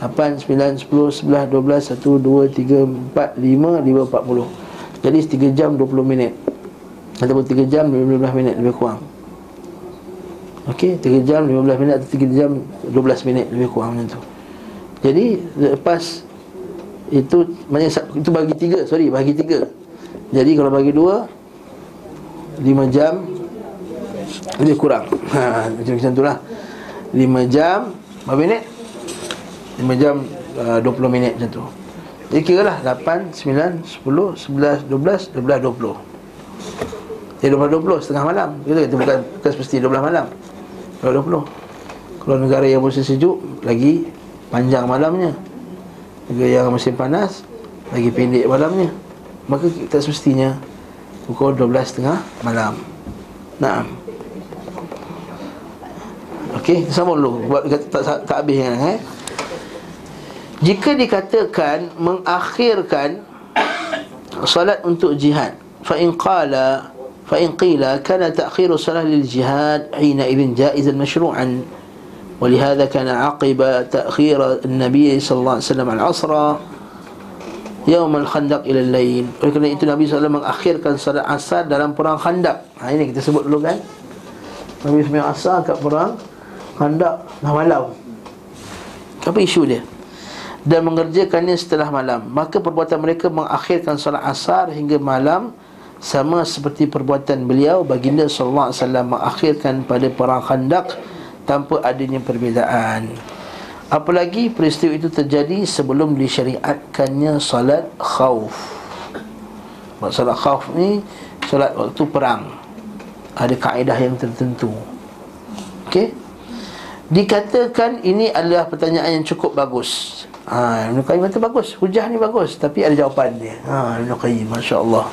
8, 9, 10, 11, 12, 1, 2, 3, 4, 5, 5, 40 Jadi 3 jam 20 minit. Ataupun 3 jam 15 minit lebih kurang Okey, 3 jam 15 minit atau 3 jam 12 minit lebih kurang macam tu. Jadi lepas itu maknanya itu bagi 3, sorry, bagi 3. Jadi kalau bagi 2 5 jam lebih kurang. Ha, macam macam itulah. 5 jam berapa minit? 5 jam uh, 20 minit macam tu Jadi kira lah 8, 9, 10, 11, 12, 12, 20 Jadi 12, 20 setengah malam Kita bukan, bukan semesti 12 malam 12, 20 Kalau negara yang musim sejuk Lagi panjang malamnya. Negara yang musim panas Lagi pendek malamnya. Maka kita semestinya Pukul 12 setengah malam. Naam. Okey, sambung dulu. Buat tak, tak, tak habis kan eh. Jika dikatakan mengakhirkan salat untuk jihad, fa in qala fa in qila kana ta'khiru salat lil jihad hina idin jaizan mashru'an ولهذا كان عقب تأخير النبي صلى الله عليه وسلم العصر يوم الخندق إلى الليل oleh kerana itu Nabi SAW mengakhirkan salat asar dalam perang khandak ha, ini kita sebut dulu kan Nabi SAW asar kat perang Khandak tengah malam Apa isu dia? Dan mengerjakannya setelah malam Maka perbuatan mereka mengakhirkan solat asar hingga malam sama seperti perbuatan beliau Baginda SAW mengakhirkan pada perang khandak Tanpa adanya perbezaan. Apalagi peristiwa itu terjadi sebelum disyariatkannya solat khawf Solat khawf ni solat waktu perang. Ada kaedah yang tertentu. Okey? Dikatakan ini adalah pertanyaan yang cukup bagus. Ha, Ibn Qayyim kata bagus Hujah ni bagus Tapi ada jawapan dia. Ha, Ibn Qayyim Masya Allah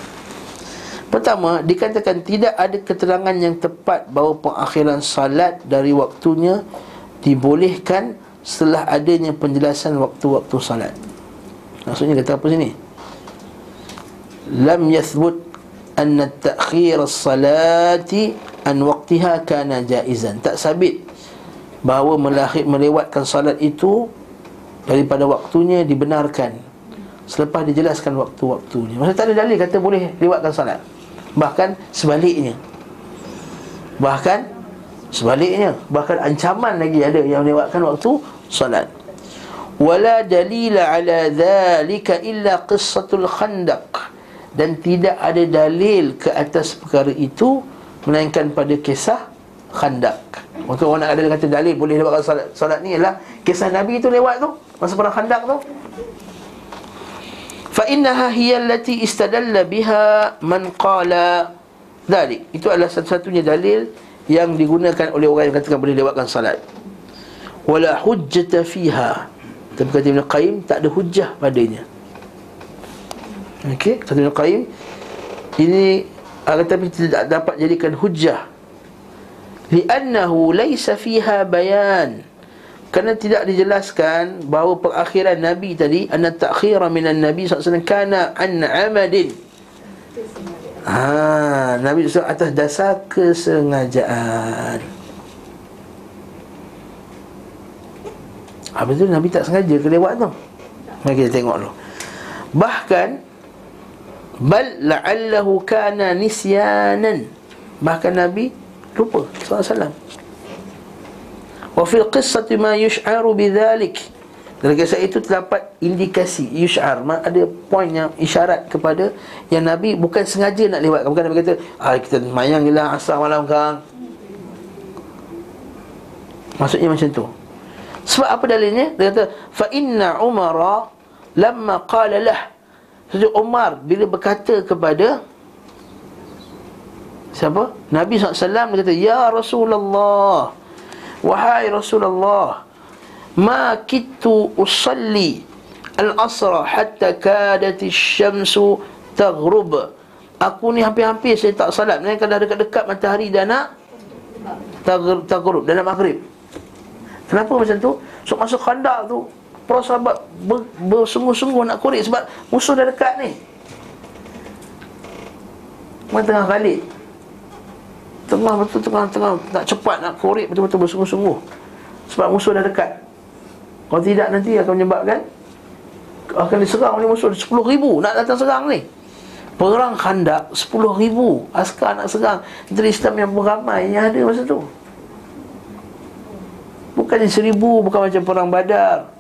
Pertama Dikatakan tidak ada keterangan yang tepat Bahawa pengakhiran salat Dari waktunya Dibolehkan Setelah adanya penjelasan Waktu-waktu salat Maksudnya kata apa sini Lam yathbut Anna ta'khir salati An waktiha kana jaizan Tak sabit bahawa melahir, melewatkan salat itu daripada waktunya dibenarkan selepas dijelaskan waktu-waktunya. Maksudnya tak ada dalil kata boleh lewatkan salat. Bahkan sebaliknya. Bahkan sebaliknya, bahkan ancaman lagi ada yang lewatkan waktu salat. Wala dalila ala dhalika illa qissatul khandaq. Dan tidak ada dalil ke atas perkara itu melainkan pada kisah khandak Maka orang nak ada kata dalil boleh lewat salat, salat ni ialah Kisah Nabi tu lewat tu. Masa perang khandak tu Fa innaha hiya allati istadalla biha man qala. Dalik Itu adalah satu-satunya dalil Yang digunakan oleh orang yang katakan boleh lewatkan salat. Wala hujjata fiha. Tapi kata Ibn Qayyim Tak ada hujjah padanya. Okey Kata Ibn Qayyim Ini Tetapi tidak dapat jadikan hujjah. Li'annahu laysa fiha bayan kerana tidak dijelaskan bahawa perakhiran nabi tadi anna ta'khira minan nabi sallallahu alaihi kana an amadin. Ha nabi SAW atas dasar kesengajaan. Apa tu nabi tak sengaja kelewat tu? Mari kita tengok dulu. Bahkan bal la'allahu kana nisyanan. Bahkan nabi lupa SAW Wa fil qissati ma yush'aru bidzalik. Dalam kisah itu terdapat indikasi yush'ar. Ada poin yang isyarat kepada yang Nabi bukan sengaja nak lewat bukan Nabi kata ah kita mayang jelah asar malam kang. Maksudnya macam tu. Sebab apa dalilnya? Dia kata fa inna umara lamma qala lah. Sejak Umar bila berkata kepada Siapa? Nabi SAW dia kata Ya Rasulullah Wahai Rasulullah Ma kitu usalli Al-asra hatta kadati syamsu taghrub. Aku ni hampir-hampir saya tak salat. Mereka dah dekat-dekat matahari dah nak Taghrub, dah nak maghrib. Kenapa macam tu? So masuk khandak tu Para sahabat bersungguh-sungguh nak korek Sebab musuh dah dekat ni. Mereka tengah balik Tengah betul tengah tengah nak cepat nak korek betul-betul bersungguh-sungguh. Sebab musuh dah dekat. Kalau tidak nanti akan menyebabkan akan diserang oleh musuh. 10 ribu nak datang serang ni. Perang khandak 10 ribu askar nak serang. Jadi Islam yang beramai yang ada masa tu. Bukannya seribu bukan macam perang badar.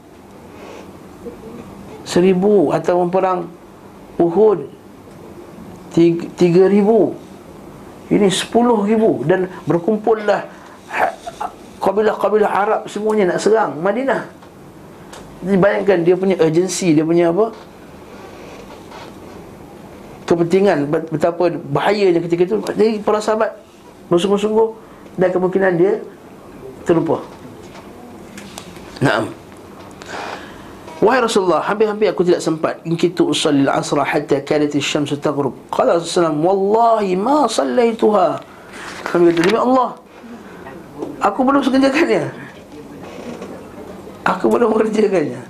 Seribu atau perang Uhud. Tiga ribu ini sepuluh ribu Dan berkumpullah Kabilah-kabilah Arab semuanya nak serang Madinah. Jadi bayangkan dia punya urgency Dia punya apa? Kepentingan Betapa bahayanya ketika itu. Jadi para sahabat Bersungguh-sungguh Dan kemungkinan dia Terlupa. Naam Wahai Rasulullah, hampir-hampir aku tidak sempat in kitu usalli al-asra hatta kanat asy-syamsu taghrub. Qala Rasulullah, wallahi ma sallaituha. Kami kata, demi Allah, aku belum mengerjakannya. Aku belum mengerjakannya.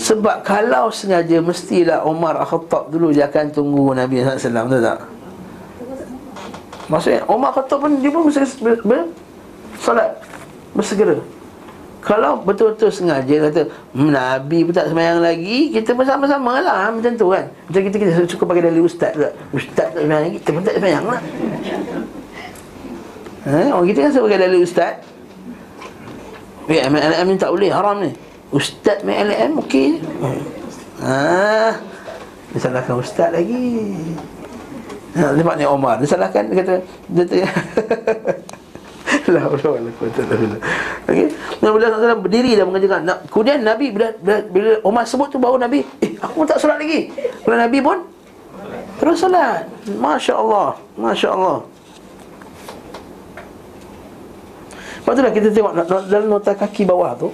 Sebab kalau sengaja mestilah Umar Khattab dulu dia akan tunggu Nabi SAW Tahu tak? Maksudnya Umar Khattab pun dia pun bersegera, ber, salat bersegera kalau betul-betul sengaja kata hmm, Nabi pun tak semayang lagi Kita pun sama-sama lah Macam tu kan. Macam kita, kita suka pakai dalil ustaz juga. Ustaz tak semayang lagi Kita pun tak semayang lah. Ha? Orang kita kan suka pakai dalil ustaz. Ya, MLM ni tak boleh Haram ni. Ustaz MLM okey. Ha, disalahkan ustaz lagi. Ha, ni Omar dia kata Dia kata La haula wala quwwata illa billah. Okey. Nabi berdiri dan mengajarkan. Nah, kemudian Nabi bila, bila, bila Umar sebut tu baru Nabi, eh aku tak solat lagi. Kemudian Nabi pun terus solat. Masya-Allah. Masya-Allah. Lepas tu lah kita tengok dalam nota kaki bawah tu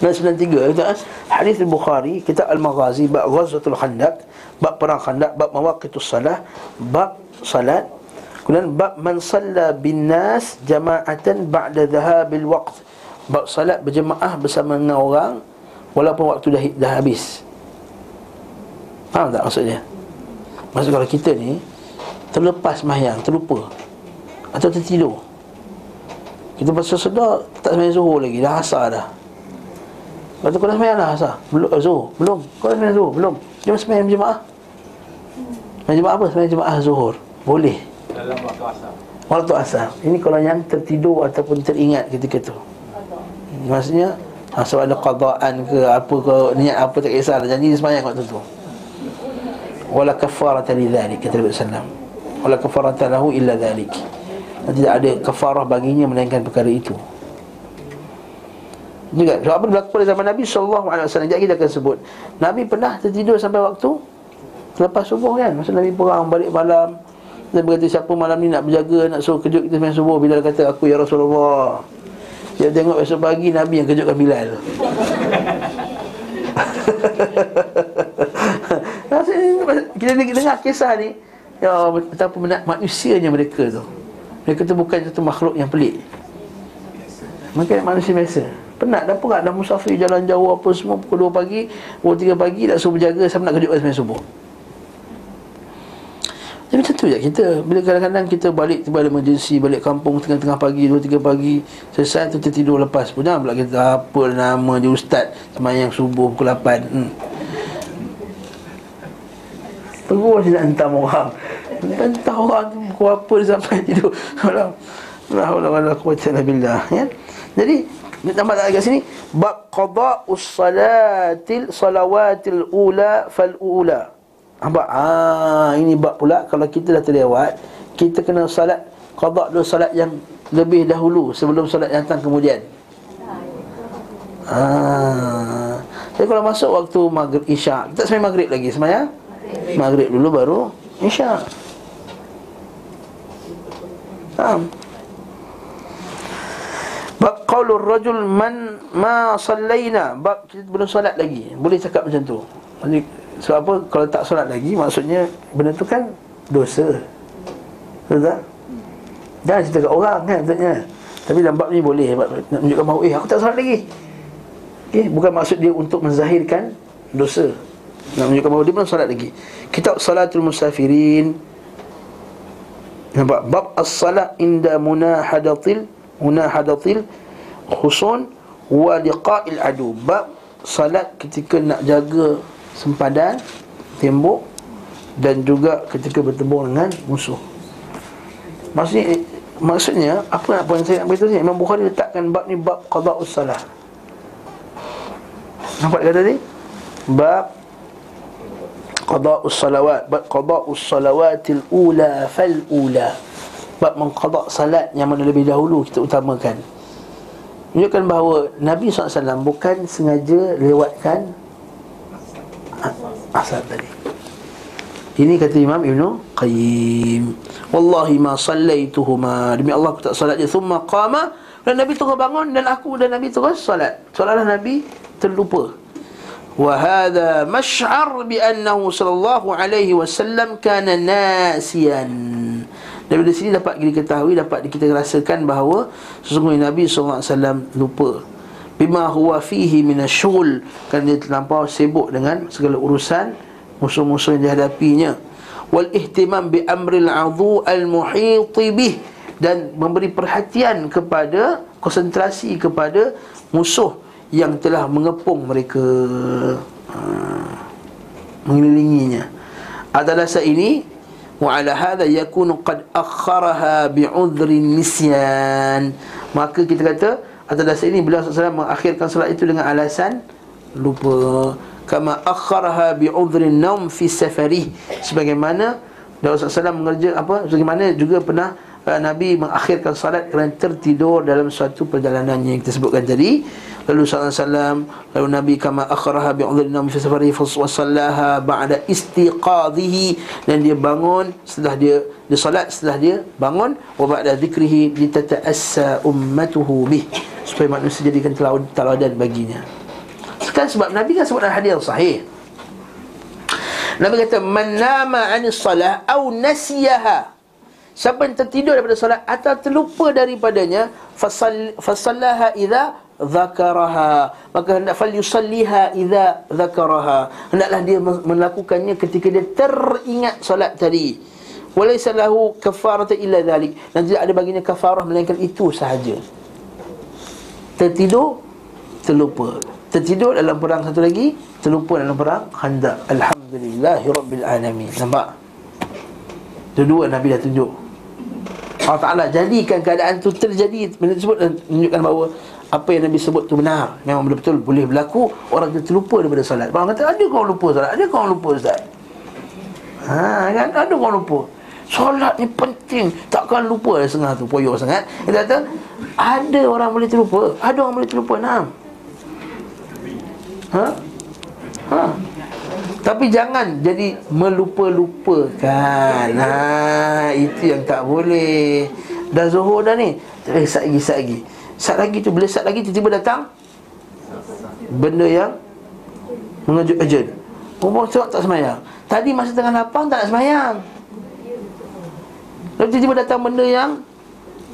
Dan 93 kita hadis Bukhari kita Al-Maghazi bab Ghazwatul Khandaq bab perang Khandaq bab mawaqitus salah bab salat Kemudian bab man salla bin nas jama'atan ba'da dhahabil waqt. Bab salat berjemaah bersama dengan orang walaupun waktu dah dah habis. Faham tak maksudnya? Maksud kalau kita ni terlepas mahyang, terlupa atau tertidur. Kita pasal sedar tak sembahyang zuhur lagi, dah asar dah. Tu kau dah sembahyang dah asar? Belum, eh, zuhur, belum. Kau dah sembahyang zuhur, belum. Dia sembahyang jemaah. Sembahyang jemaah apa? Sembahyang jemaah zuhur. Boleh dalam waktu asar. Waktu asar. Ini kalau yang tertidur ataupun teringat ketika tu. Maksudnya ha, sebab ada qadaan ke apa ke niat apa tak kisah dah janji sembahyang waktu tu. Wala kafarata li dhalik kata Nabi sallam. Wala kafarata lahu illa dhalik. Tidak ada kafarah baginya melainkan perkara itu. Juga sebab apa berlaku pada zaman Nabi sallallahu alaihi wasallam kita akan sebut. Nabi pernah tertidur sampai waktu lepas subuh kan. Masa Nabi perang balik malam dia berkata siapa malam ni nak berjaga Nak suruh kejut kita sembahyang subuh? Bilal kata aku ya Rasulullah. Dia tengok esok pagi Nabi yang kejutkan Bilal. Kita dengar kisah ni Ya betapa manusianya mereka tu. Mereka tu bukan satu makhluk yang pelik. Mereka manusia biasa. Penat dah perat dah musafir jalan jauh apa semua Pukul 2 pagi Pukul 3 pagi nak suruh berjaga Sampai nak kejutkan sembahyang subuh jadi macam tu je. Kita Bila kadang-kadang kita balik tiba ada emergency Balik kampung tengah-tengah pagi 2-3 pagi Selesai tu tertidur lepas Punya pula kita apa nama dia ustaz Semayang subuh pukul 8 hmm. Terus dia nak hentam orang. Hentam orang tu pukul apa dia sampai tidur? Allah Allah Allah Quwata billah ya? Jadi Tambah tak kat sini. Bab qada'us salatil Salawatil ula Fal ula Nampak? Ah, ini bab pula kalau kita dah terlewat, kita kena salat qada dulu salat yang lebih dahulu sebelum salat yang datang kemudian. Ah. Jadi kalau masuk waktu maghrib isyak, kita semai maghrib lagi semaya? Maghrib dulu baru isyak. Faham? Bab qaulur rajul man ma sallaina. Bab kita belum solat lagi. Boleh cakap macam tu. Jadi sebab apa kalau tak solat lagi maksudnya benda tu kan dosa. Betul tak? Jangan cerita kat orang kan maksudnya. Tapi dalam bab ni boleh nak menunjukkan bahawa eh aku tak solat lagi. Okey, bukan maksud dia untuk menzahirkan dosa. Nak menunjukkan bahawa dia belum solat lagi. Kitab Salatul Musafirin Nampak bab as-salat inda munahadatil munahadatil khusun wa liqa'il adu. Bab salat ketika nak jaga sempadan tembok dan juga ketika bertemu dengan musuh. Maksudnya maksudnya apa apa yang saya nak beritahu ni Imam Bukhari letakkan bab ni bab qada'us salah. Nampak kata tadi? Bab qada'us salawat, bab qada'us salawatil ula fal ula. Bab mengqada' salat yang mana lebih dahulu kita utamakan. Menunjukkan bahawa Nabi SAW bukan sengaja lewatkan asal tadi ini kata Imam Ibn Qayyim Wallahi ma sallaituhuma Demi Allah aku tak salat dia Thumma qama Dan Nabi terus bangun Dan aku dan Nabi terus salat Soalanlah Nabi terlupa وهذا مشعر بأنه صلى الله عليه وسلم كان ناسيا Dari sini dapat kita ketahui Dapat kita rasakan bahawa Sesungguhnya Nabi SAW lupa Bima huwa fihi minasyul Kerana dia terlampau sibuk dengan segala urusan Musuh-musuh yang dihadapinya. Wal ihtimam bi amril adu al muhiti bih. Dan memberi perhatian kepada Konsentrasi kepada musuh yang telah mengepung mereka. Ha, mengelilinginya. Atas dasar ini wa ala hadha yakunu qad akharaha bi'udhrin nisyan. Maka kita kata atas dasar ini beliau SAW mengakhirkan salat itu dengan alasan lupa. Kama akharaha bi'udhrin naum fi safari sebagaimana Daud SAW mengerja apa sebagaimana juga pernah Nabi mengakhirkan salat kerana tertidur dalam suatu perjalanan yang kita sebutkan tadi. Lalu SAW Lalu Nabi kama akharaha bi'udhulina fi safari Fasallaha ba'da istiqadhihi. Dan dia bangun setelah dia Dia salat setelah dia bangun Wa ba'da zikrihi Litata'assa ummatuhu bih. Supaya manusia jadikan teladan baginya. Sekarang sebab Nabi kan sebut dalam hadis sahih. Nabi kata Man nama anis salah Au nasiyaha Siapa yang tertidur daripada salat Atau terlupa daripadanya Fasallaha idha zakaraha. Maka hendak fal yusalliha idza zakaraha. Hendaklah dia melakukannya ketika dia teringat solat tadi. Walaysa lahu kafaratu illa dhalik. Dan tidak ada baginya kafarah melainkan itu sahaja. Tertidur terlupa. Tertidur dalam perang satu lagi terlupa dalam perang khandaq. Alhamdulillahirabbil alamin. Nampak? Dua-dua nabi dah tunjuk Allah Ta'ala jadikan keadaan itu terjadi menunjukkan bahawa apa yang Nabi sebut tu benar. Memang betul-betul boleh berlaku Orang tu terlupa daripada salat Orang kata ada kau lupa salat Ada kau lupa Ustaz Ha kan? Ada kau lupa. Solat ni penting. Takkan lupa ada setengah tu Poyok sangat. Dia kata Ada orang boleh terlupa. Ada orang boleh terlupa. Nah Ha? Ha tapi jangan jadi melupa-lupakan. Ha Itu yang tak boleh. Dah zuhur dah ni. Eh, sat lagi, sat lagi. Sat lagi tu Bila sat lagi tiba-tiba datang Benda yang Mengejut-ejut Umur sebab tak semayang. Tadi masa tengah lapang tak nak semayang. Lalu tiba-tiba datang benda yang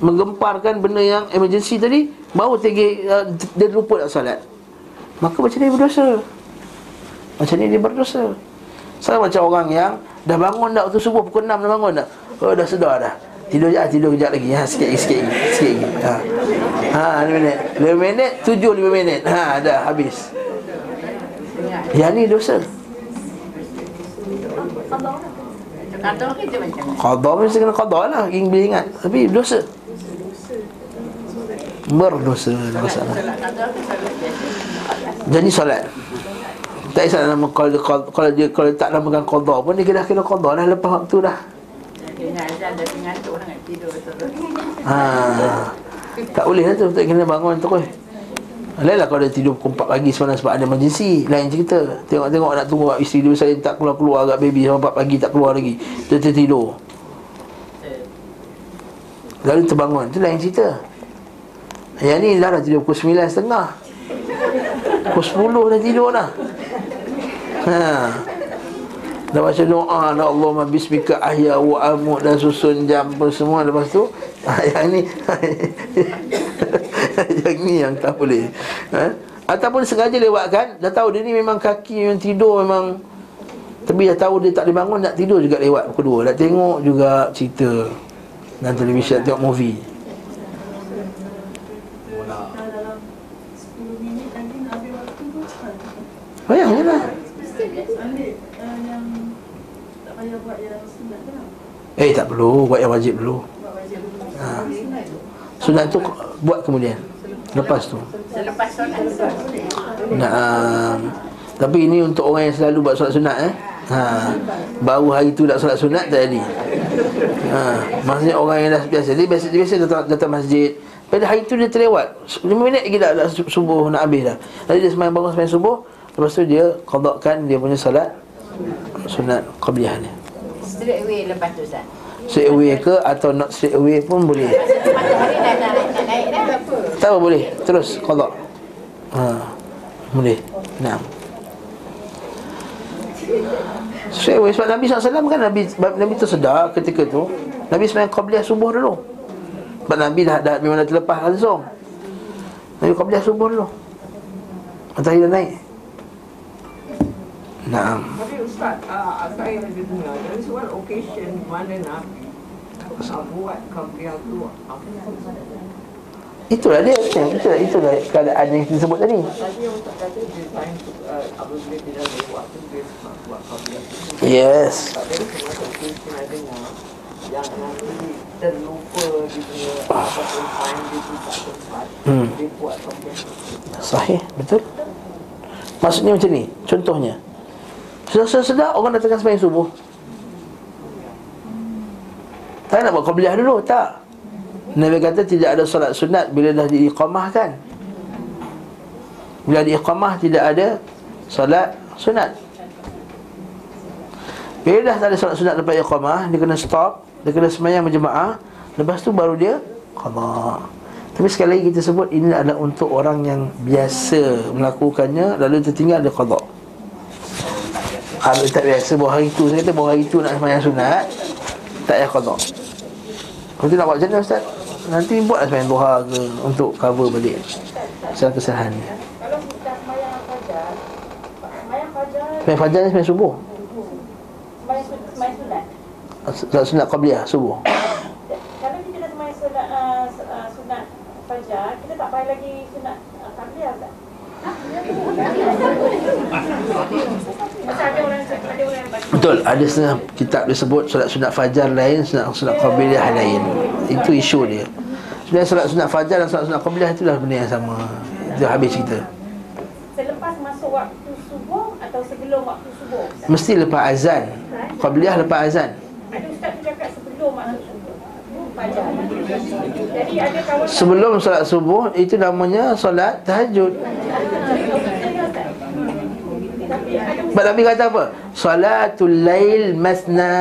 Menggemparkan benda yang emergency tadi Baru tinggi uh, Dia lupa nak salat Maka macam ni berdosa Macam ni dia berdosa Sama macam orang yang Dah bangun dah waktu subuh pukul 6 dah bangun dah Oh dah sedar dah Tidur je, tidur kejap lagi. Ha, sikit lagi, sikit lagi, sikit lagi. Ha. Ha, 5 minit. 5 minit, 7 5 minit. Ha, dah habis. Yang ni dosa. Qadha mesti kena qadha lah Ingin boleh ingat Tapi dosa Berdosa masalah. Jadi solat Tak kisah nama kalau, kalau, kalau dia kalau tak namakan qadha. Pun dia kena kena qadha dah lepas waktu dah. Ha. Tak boleh lah tu Tak kena bangun terus Lain lah kalau dia tidur pukul 4 pagi Sebenarnya sebab ada emergency. Lain cerita. Tengok-tengok nak tunggu isteri dia Saya tak keluar-keluar agak baby Sampai 4 pagi tak keluar lagi. Dia tertidur. Lalu terbangun. Itu lain cerita. Yang ni dah dah tidur pukul 9.30 Pukul 10 dah tidur dah Haa Dah baca doa Ya Allah Bismika ahya wa amut Dan susun jam pun semua. Lepas tu Yang ni Yang ni yang tak boleh. Ha? Ataupun sengaja lewatkan Dah tahu dia ni memang kaki yang tidur Memang Tapi dah tahu dia tak boleh bangun Nak tidur juga lewat pukul 2 Nak tengok juga cerita Dan televisyen Tengok movie. Bayang je lah Eh tak perlu. Buat yang wajib dulu. Ha. Sunat tu. Buat kemudian? Lepas tu. Nah, Tapi ini untuk orang yang selalu buat solat sunat eh? ha. Baru hari tu nak solat sunat tak jadi. Ha. Maksudnya orang yang dah biasa. Dia biasa, biasa datang, datang masjid. Pada hari tu dia terlewat. 5 minit lagi dah, dah subuh nak habis dah. Jadi dia semayang bangun semayang subuh. Lepas tu dia qadakkan dia punya salat Sunat qabliyah ni Straight away lepas tu Ustaz. Straight away ke atau not straight away pun boleh? Tak apa. Boleh. Terus qadak ha, Boleh. Nah. Straight away Sebab Nabi SAW kan Nabi, Nabi tu sedar ketika tu. Nabi semayang qabliyah subuh dulu. Sebab Nabi dah, dah memang dah terlepas langsung. Nabi qabliyah subuh dulu. Matahari dah naik. Naam Ustaz, uh, saya ada dengar dari sebuah occasion mana Nabi uh, buat kabliah tu apa Itulah dia Itulah, itulah keadaan yang kita sebut tadi. Tadi kata dia time apabila dia dah lewat tu dia nak buat kabliah tu. Yes. Tapi sebuah occasion saya dengar yang Nabi terlupa dia punya ataupun time dia tu tak sempat Hmm. dia buat Sahih, betul? Maksudnya macam ni Contohnya Sedar-sedar orang datangkan sembahyang subuh. Tak nak buat qabliyah dulu, tak. Nabi kata tidak ada solat sunat Bila dah diiqamahkan. Bila diiqamah tidak ada Solat sunat. Bila dah tak ada solat sunat lepas iqamah Dia kena stop Dia kena sembahyang berjemaah Lepas tu baru dia Qadha Tapi sekali lagi kita sebut Ini adalah untuk orang yang biasa Melakukannya Lalu tertinggal dia qadha Kalau tak biasa Bawa hari tu Saya kata bawa hari tu nak sembahyang sunat Tak payah Kalau tu nak buat macam mana Ustaz? Nanti buatlah sembahyang duha ke Untuk cover balik Kesalahan-kesalahan ni Kalau kita sembahyang fajar, sembahyang fajar, ni sembahyang subuh sembahyang sunat. Solat sunat qabliyah subuh Kalau kita dah sembahyang sunat, sunat fajar, kita tak payah lagi sunat qabliyah tak? Betul, ada setengah kitab dia sebut solat sunat fajar lain, sunat sunat qabliyah lain. Itu isu dia. Sebenarnya solat sunat fajar dan solat sunat qabliyah itulah benda yang sama. Itu habis cerita. selepas masuk waktu subuh atau sebelum waktu subuh. Ustaz? Mesti lepas azan. Qabliyah lepas azan. Ada ustaz tu cakap sebelum masuk subuh. Fajar. Jadi ada kawan Sebelum solat subuh itu namanya solat tahajud. tapi ada Sebab Nabi kata apa? Salatul lail masna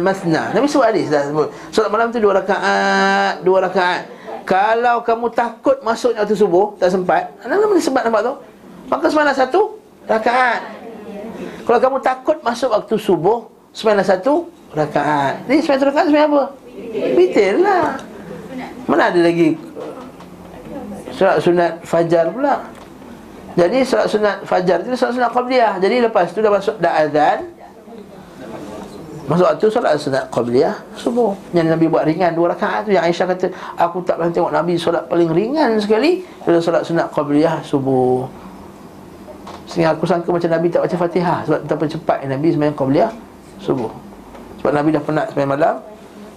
masna. Nabi sebut hadis dah sebut. Solat malam tu dua rakaat, dua rakaat. Kalau kamu takut masuknya waktu subuh, tak sempat. Apa nama sebab nampak tu? Maka semalam satu rakaat. Kalau kamu takut masuk waktu subuh, semalam satu rakaat. Jadi semalam rakaat semalam apa? Witir lah. Mana ada lagi Solat sunat fajar pula Jadi solat sunat fajar itu solat sunat qabliyah. Jadi lepas tu dah masuk dah azan. Masuk waktu solat sunat qabliyah Subuh. Yang Nabi buat ringan dua rakaat tu. Yang Aisyah kata Aku tak pernah tengok Nabi solat paling ringan sekali Bila solat sunat qabliyah subuh. Sehingga aku sangka macam Nabi tak baca fatihah. Sebab betapa cepat Nabi sembahyang qabliyah subuh. Sebab Nabi dah penat sembahyang malam.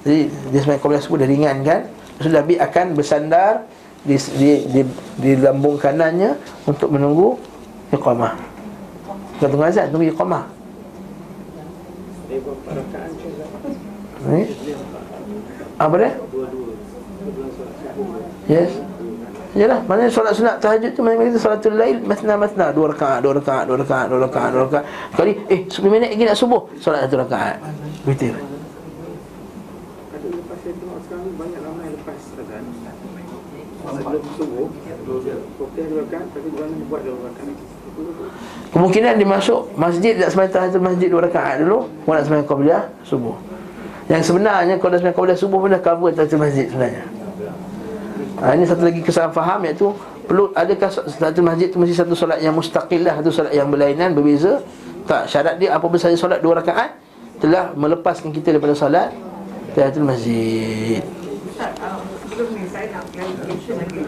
Jadi dia sembahyang qabliyah subuh dah ringan kan? Tu Nabi akan bersandar di, di, di, di lambung kanannya Untuk menunggu iqamah. Bukan tunggu azan, tunggu iqamah. Ni? Apa dia? Yes. Yalah, maknanya solat sunat tahajud tu Maknanya kita solatul lail Masna masna. Dua rakaat, dua rakaat, dua rakaat, dua rakaat, dua rakaat. Kali, eh 10 minit lagi nak subuh Solat satu rakaat. Witir Tapi lepas saya tengok sekarang ni banyak ramai lepas azan Sebelum subuh Kopiah dua rakaat Tapi ni buat dua rakaat Kemungkinan dia masuk masjid Tak sembahyang tahatul masjid dua rakaat dulu Orang nak sembahyang qabliyah subuh. Yang sebenarnya Kalau dah sembahyang qabliyah subuh pun dah cover tahatul masjid sebenarnya. Ha, Ini satu lagi kesalahan faham iaitu Perlu adakah tahatul masjid tu mesti satu solat yang mustaqillah Satu solat yang berlainan berbeza? Tak syarat dia apabila saya solat dua rakaat Telah melepaskan kita daripada solat Tahatul masjid. Ustaz, uh, sebelum ni saya nak clarification lagi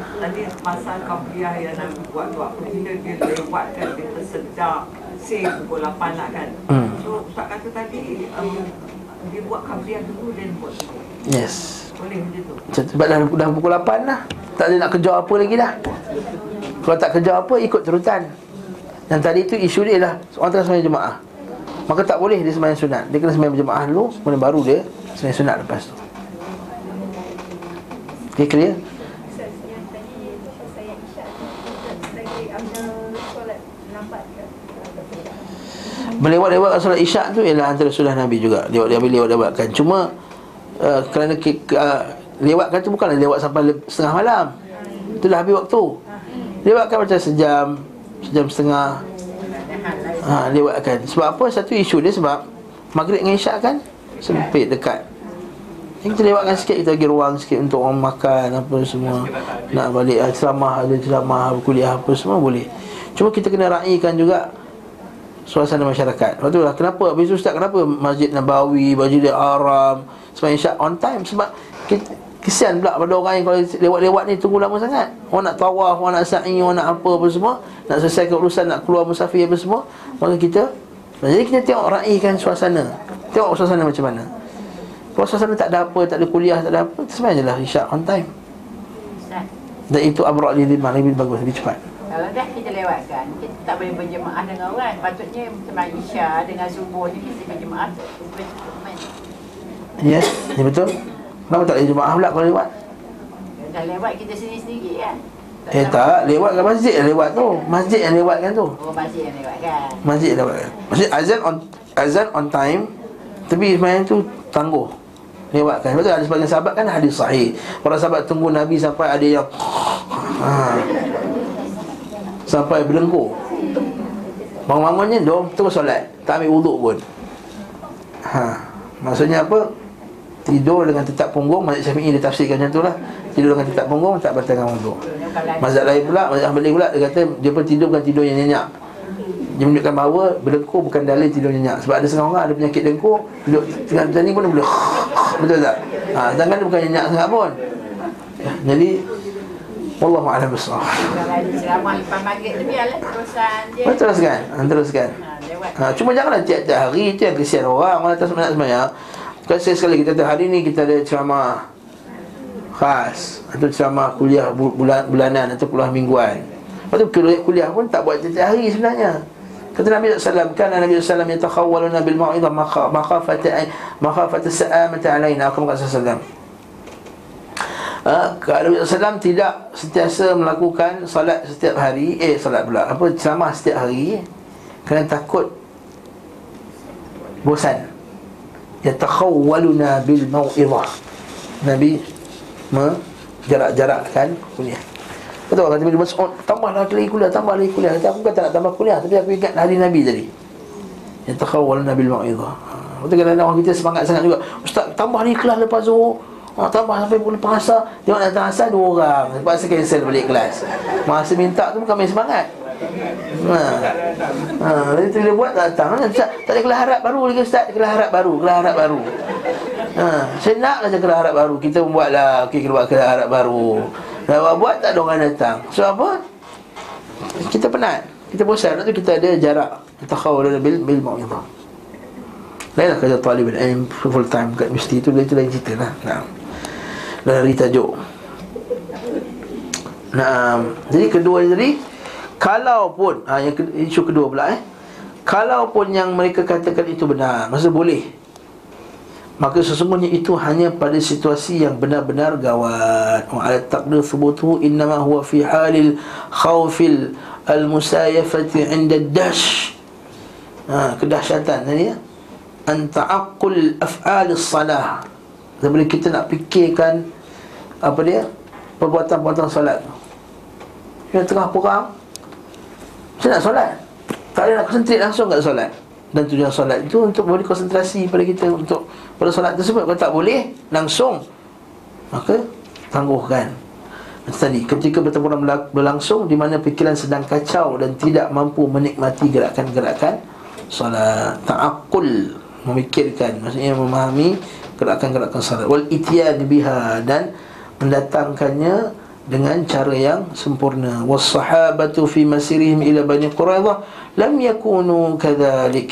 Pasal kabliah yang Nabi buat tu Apabila dia lewatkan dia tersedar Say pukul 8 lah kan. Hmm. So Ustaz kata tadi um, Dia buat kabliah dulu dan buat Yes. Boleh macam tu? Sebab dah, dah pukul 8 dah Tak ada nak kejar apa lagi dah. Kalau tak kejar apa ikut turutan. Yang tadi tu isu dia lah. Orang tengah sembahyang jemaah. Maka tak boleh dia sembahyang sunat. Dia kena sembahyang berjemaah dulu Kemudian baru dia sembahyang sunat lepas tu. Okay clear? Melewat-lewat solat isyak tu Ialah antara sunnah Nabi juga. Lewat-lewat lewat-lewatkan. Cuma uh, Kerana ke, ke, uh, Lewatkan tu bukanlah lewat sampai setengah malam. Itulah habis waktu. Lewatkan macam sejam Sejam setengah. Ha, Lewatkan. Sebab apa? Satu isu dia sebab Maghrib dengan isyak kan Sempit dekat. Yang kita lewatkan sikit Kita bagi ruang sikit Untuk orang makan Apa semua. Nak balik ah, Ceramah Ada ceramah Kuliah apa semua boleh. Cuma kita kena raikan juga Suasana masyarakat. Lepas tu lah Kenapa? Habis Ustaz Kenapa Masjid Nabawi Masjid Aram Sebab isyak on time Sebab kita, Kesian pula pada orang yang kalau lewat-lewat ni tunggu lama sangat. Orang nak tawaf, orang nak sa'i, orang nak apa apa semua Nak selesaikan urusan, nak keluar musafir apa semua Maka kita Jadi kita tengok raikan suasana. Tengok suasana macam mana. Kalau suasana tak ada apa, tak ada kuliah, tak ada apa Sebenarnya lah isyak on time. Ustaz, Dan itu abrak lebih, lebih bagus, lebih cepat Kalau dah kita lewatkan, kita tak boleh berjemaah dengan orang. Patutnya sembang Isya dengan subuh ni kita berjemaah. Ya, ya betul Kenapa tak boleh jemaah pula kalau lewat? Dah lewat kita sendiri-sendiri kan. Eh tak, lewat kat masjid yang lewat tu Masjid yang lewatkan tu Oh masjid yang lewat kan. Masjid yang lewatkan Masjid azan on azan on time Tapi sebenarnya tu tangguh Lewatkan Sebab tu ada sebagian sahabat kan hadis sahih Para sahabat tunggu Nabi sampai ada yang ha, Sampai berlengkur Bangun-bangunnya dong terus solat. Tak ambil wuduk pun. Ha, Maksudnya apa? Tidur dengan tetap punggung. Mazhab Syafi'i dia tafsirkan macam tu lah. Tidur dengan tetap punggung Tak bertanggung wuduk. Mazhab lain pula Mazhab Hanbali pula Dia kata Dia pun tidur bukan tidur yang nyenyak. Dia menunjukkan bahawa Berlengkur bukan dalil tidur nyenyak. Sebab ada setengah orang Ada penyakit dengkur Duduk tengah macam ni pun dia boleh Betul tak? Ha, sedangkan dia bukan nyenyak sangat pun. Jadi Wallahu a'lam bishawab. Kalau ceramah lepas maghrib tu biarlah terusan je. Teruskan, teruskan. Ha, cuma janganlah tiap-tiap hari itu yang kesian orang orang atas semangat semayang. Kan sekali kita kata hari ni kita ada ceramah khas atau ceramah kuliah bu- bulan bulanan atau kuliah mingguan. Lepas tu kuliah, kuliah pun tak buat tiap-tiap hari sebenarnya. Kata Nabi SAW kan Nabi SAW yatakhawwaluna bil mau'izah makha- makhafata makhafata sa'amata alaina aku kata SAW. Ha, Nabi SAW tidak sentiasa melakukan salat setiap hari Eh salat pula Apa ceramah setiap hari Kerana takut Bosan. Yatakhawwaluna bil mau'izah. Nabi Menjarak-jarakkan kuliah. Betul kata Nabi Mas'ud Tambahlah lagi kuliah Tambah lagi kuliah. Kata aku kata nak tambah kuliah Tapi aku ingat hari Nabi tadi. Yatakhawwaluna bil mau'izah. Ha, Betul kadang-kadang orang kita semangat sangat juga. Ustaz tambah lagi kelas lepas Zuhur Ha, tambah sampai pukul lepas Tengok datang asar dua orang Terpaksa cancel balik kelas Masa minta tu bukan main semangat Ha. Ha, dia buat tak datang. Ustaz, tak ada kelas harap baru lagi Ustaz, kelas harap baru, kelas harap baru. Ha, saya nak saja kelas harap baru. Kita buatlah okey kita buat kelas harap baru. Dah buat, buat tak ada orang datang. So apa? Kita penat. Kita bosan. Waktu tu kita ada jarak. Kita khawal bil bil mau'izah. Lainlah kerja talib ilm full time kat mesti tu lain cerita lah. Nah. Dari tajuk. Nah, jadi kedua jadi kalau pun ha, yang isu kedua pula eh. Kalau pun yang mereka katakan itu benar, masa boleh. Maka sesungguhnya itu hanya pada situasi yang benar-benar gawat. Wa ala taqdir thubutuhu innama huwa fi halil khawfil al-musayafati 'inda dash. Ha, kedahsyatan tadi ya. An ta'aqqul af'al as-salah. Sebelum kita nak fikirkan apa dia? Perbuatan-perbuatan solat. Kita tengah perang. Saya nak solat. Tak ada nak konsentrate langsung kat solat. Dan tujuan solat itu untuk beri konsentrasi pada kita Untuk pada solat tersebut. Kalau tak boleh langsung Maka tangguhkan. Macam tadi ketika pertempuran berla- berlangsung Di mana fikiran sedang kacau Dan tidak mampu menikmati gerakan-gerakan Solat. Ta'akul Memikirkan Maksudnya memahami Gerakan-gerakan solat. Wal itiyan biha Dan mendatangkannya dengan cara yang sempurna. Was-sahabatu fi masirihim ila bani quraidah lam yakunu kadzalik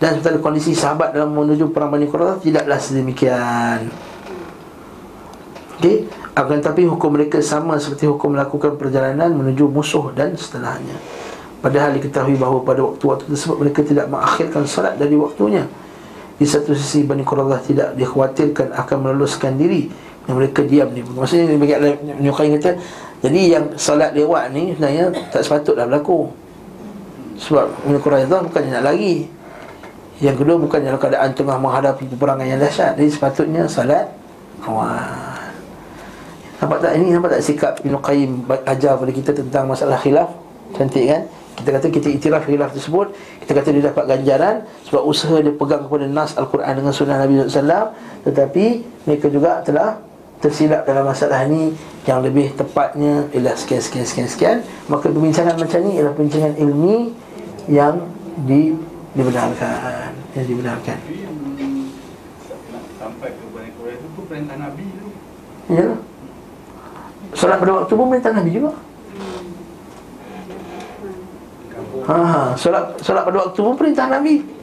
dan sebenarnya kondisi sahabat dalam menuju perang bani quraidah tidaklah sedemikian. Okey? Akan tapi hukum mereka sama seperti hukum melakukan perjalanan menuju musuh dan setelahnya. Padahal diketahui bahawa pada waktu-waktu tersebut mereka tidak mengakhirkan salat dari waktunya. Di satu sisi Bani Quraidah tidak dikhawatirkan akan meluluskan diri yang mereka diam ni. Maksudnya dia bagi Qayyim kata jadi yang solat lewat ni sebenarnya tak sepatutlah berlaku. Sebab Ibn Quraidah bukannya nak lari. Yang kedua bukannya dalam keadaan tengah menghadapi peperangan yang dahsyat Jadi sepatutnya salat awal. Nampak tak ini? Nampak tak sikap Ibn Qayyim ajar pada kita tentang masalah khilaf? Cantik kan? Kita kata kita iktiraf khilaf tersebut Kita kata dia dapat ganjaran Sebab usaha dia pegang kepada Nas Al-Quran dengan sunnah Nabi SAW Tetapi mereka juga telah tersilap dalam masalah ni Yang lebih tepatnya ialah sekian, sekian, sekian, sekian. Maka perbincangan macam ni ialah perbincangan ilmi Yang di, dibenarkan Yang dibenarkan. Sampai ke Bani Quraisy itu tu perintah Nabi tu. Ya. Solat pada waktu pun perintah Nabi juga. Ha, solat solat pada waktu pun perintah Nabi.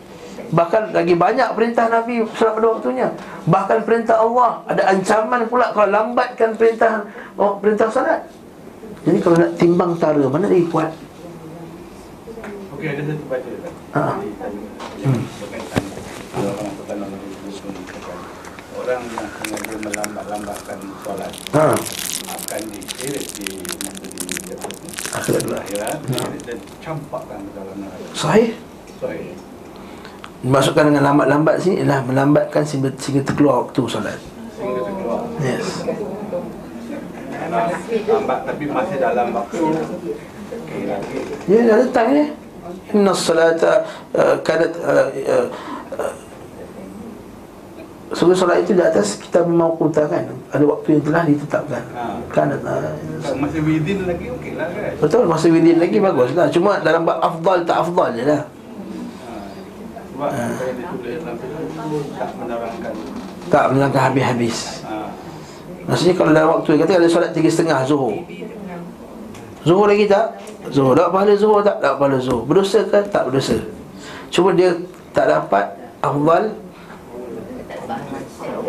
Bahkan lagi banyak perintah Nabi solat pada waktunya. Bahkan perintah Allah ada ancaman pula kalau lambatkan perintah oh, perintah solat. Jadi kalau nak timbang tara mana lagi kuat? Okey ada satu baca. Ha. Hmm. Orang yang sengaja melambat-lambatkan solat Ha. akan diseret di Akhirat akhirat Ya. dan campakkan ke dalam neraka. Sahih. Sorry. Dimasukkan dengan lambat-lambat sini ialah melambatkan sehingga, sehingga terkeluar waktu solat. Sehingga terkeluar. Yes. Lambat tapi masih dalam waktu. Ya, dah datang ni. Inna salata uh, kanat uh, uh, Sungguh solat itu di atas kita memang kan Ada waktu yang telah ditetapkan Ha. Kanat uh, masih within lagi okey lah kan. Betul, masa within lagi bagus lah Cuma dalam bab afdal tak afdal je lah. Sebab apa yang ditulis dalam itu tak menerangkan. Tak melangkah habis-habis Ha. Maksudnya kalau dalam waktu Kata ada solat tiga setengah zuhur Zuhur lagi tak? Zuhur Dapat pahala zuhur tak? Dapat pahala zuhur Berdosa ke? Tak berdosa Cuma dia tak dapat Afdal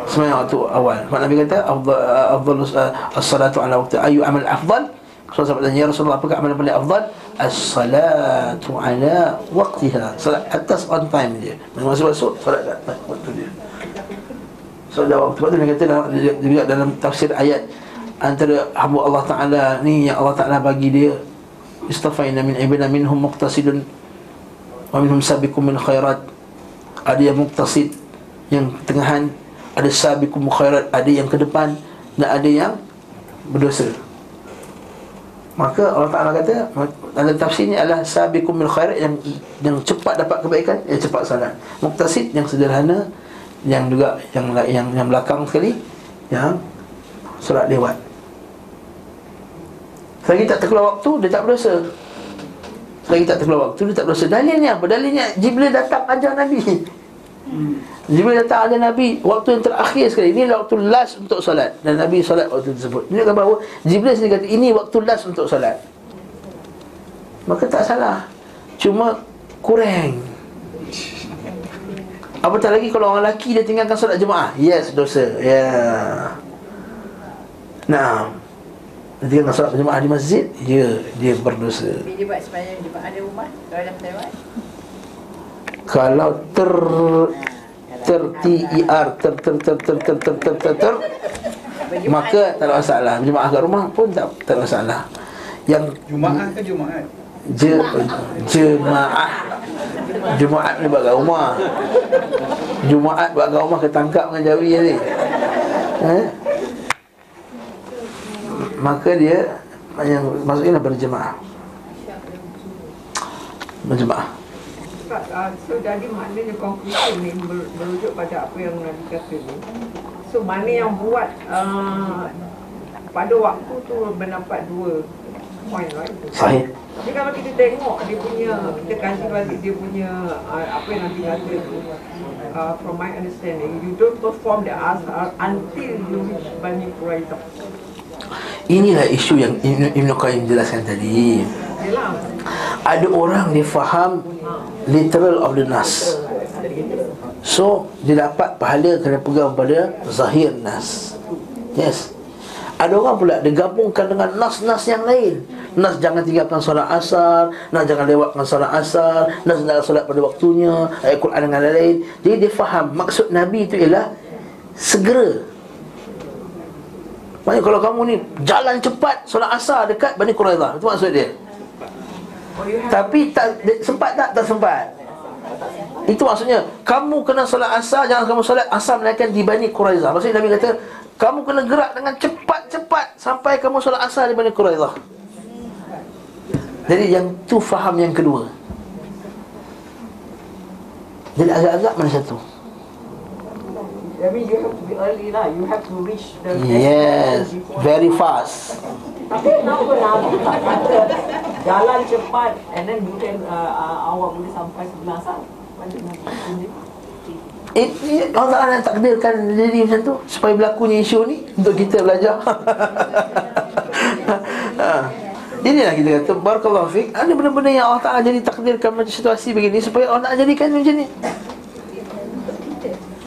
Semayang waktu awal Mak Nabi kata Afdal, afdal uh, As-salatu ala waktu Ayu amal afdal So sahabat Ya Rasulullah Apakah amalan paling afdal? As-salatu ala waktiha Salat atas on time dia Masa masuk Salat atas waktu dia. So dah waktu tu dia kata dalam, dia, dalam tafsir ayat Antara hamba Allah Ta'ala ni Yang Allah Ta'ala bagi dia Istafaina min ibna minhum muqtasidun Wa minhum sabikum min khairat. Ada yang muqtasid Yang tengahan Ada sabikum khairat Ada yang ke depan Dan ada yang berdosa Maka Allah Ta'ala kata Dalam tafsirnya adalah Sabikum min khairat yang, yang cepat dapat kebaikan Yang cepat salat Muqtasid yang sederhana Yang juga Yang yang, yang belakang sekali Yang Solat lewat. Selagi tak terkeluar waktu Dia tak berdosa. Selagi tak terkeluar waktu Dia tak berdosa. Dalilnya apa? Dalilnya Jibril datang ajar Nabi Jibril datang ajar Nabi Waktu yang terakhir sekali. Ini waktu last untuk solat. Dan Nabi solat waktu tersebut. Ini kan bahawa Jibril sendiri kata Ini waktu last untuk solat. Maka tak salah. Cuma Kurang. Apatah lagi kalau orang lelaki Dia tinggalkan solat jemaah Yes dosa. Ya. Yeah. Nah Dia tinggalkan solat jemaah di masjid Ya Dia berdosa. Tapi dia buat sepanjang jemaah ada rumah Kalau dah Kalau ter Ter T I R Ter ter ter ter ter ter ter ter ter Maka tak ada masalah. Jemaah kat rumah pun tak, tak ada masalah. Yang Jumaat ke Jumaat? je, Jemaah. Jumaat ni buat kat rumah. Jumaat buat kat rumah Ketangkap dengan jawi ni. Eh? Maka dia yang Maksudnya berjemaah. Berjemaah Ustaz, uh, so jadi maknanya conclusion ni merujuk pada apa yang Nabi kata ni. So mana yang buat uh, pada waktu tu mendapat dua point right? Sahih Tapi kalau kita tengok dia punya, kita kaji balik dia punya uh, apa yang Nabi kata tu. Uh, from my understanding, you don't perform the asar until you reach Bani Quraidah. Inilah isu yang Ibn, Ibn Qayyim jelaskan tadi Yelah. Ada orang dia faham Literal of the nas. So Dia dapat pahala Kerana pegang pada Zahir nas. Yes. Ada orang pula Dia gabungkan dengan nas-nas yang lain. Nas jangan tinggalkan solat asar Nas jangan lewatkan solat asar Nas jangan solat pada waktunya Ayat Quran dengan lain-lain. Jadi dia faham. Maksud Nabi itu ialah Segera. Maknanya kalau kamu ni Jalan cepat Solat asar dekat Bani Quraidah Itu maksud dia Tapi tak sempat tak? Tak sempat. Itu maksudnya kamu kena solat asar jangan kamu solat asar melainkan di Bani Quraizah. Maksudnya Nabi kata kamu kena gerak dengan cepat-cepat sampai kamu solat asar di Bani Quraizah. Jadi yang tu faham yang kedua. Jadi agak-agak mana satu? I mean you have to be early lah. You have to reach the Yes, very fast. Tapi kenapa Nabi tak kata jalan cepat and then you can uh, uh, awak boleh sampai sebelah sendiri. Eh, eh, Allah Ta'ala yang takdirkan jadi macam tu Supaya berlakunya isu ni Untuk kita belajar. Ha. Inilah kita kata Barakallahu fiqh Ada benda-benda yang Allah Ta'ala jadi takdirkan Macam situasi begini Supaya Allah Ta'ala jadikan macam ni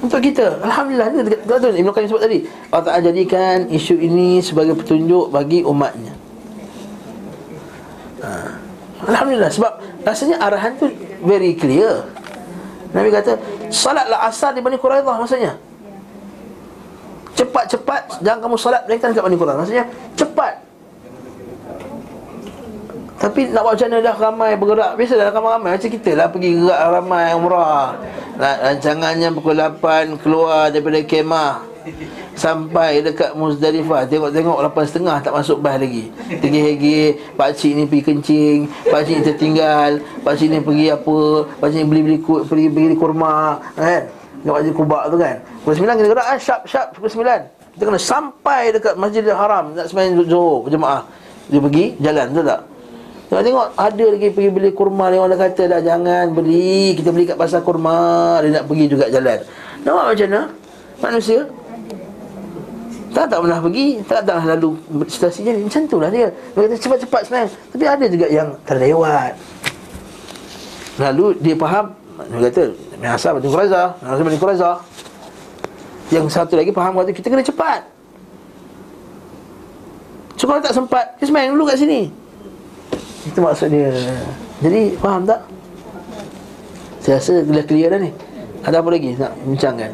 Untuk kita. Alhamdulillah Ini dekat tu Ibn Qayyim sebut tadi. Allah Ta'ala jadikan isu ini Sebagai petunjuk bagi umatnya. Ha. Alhamdulillah Sebab rasanya arahan tu Very clear. Nabi kata Salatlah asar di Bani Quraidah Maksudnya. Cepat-cepat Jangan kamu salat Mereka dekat Bani Quraidah. Maksudnya Cepat tapi nak buat macam mana dah ramai bergerak? Biasa dah ramai-ramai. Macam kita lah pergi gerak ramai umrah. Rancangannya pukul 8 Keluar daripada kemah. Sampai dekat Muzdalifah. Tengok-tengok 8.30 tak masuk bas lagi. Tergih-gih Pakcik ni pergi kencing Pakcik ni tertinggal Pakcik ni pergi apa Pakcik ni beli-beli pergi beli kurma Kan? Dekat Masjid Kubak tu kan. Pukul 9 kita gerak kan Sharp-sharp pukul 9 Kita kena sampai dekat Masjidil Haram. Nak sembahyang Zuhur berjemaah. Dia pergi jalan betul tak Tengok-tengok ada lagi pergi beli kurma. Dia orang kata dah jangan beli. Kita beli kat pasar kurma. Dia nak pergi juga jalan. Nampak macam mana? Manusia? Tak tak pernah pergi. Tak tak lalu. Situasi jadi Macam tu lah dia. Dia kata cepat-cepat sebenarnya. Tapi ada juga yang terlewat. Lalu dia faham. Dia kata Biasa Bani Quraizah Biasa Bani Quraizah Yang satu lagi faham kata Kita kena cepat. So kalau tak sempat. Dia semayang dulu kat sini Itu maksud dia. Jadi faham tak? Saya rasa dah clear dah ni. Ada apa lagi nak bincangkan?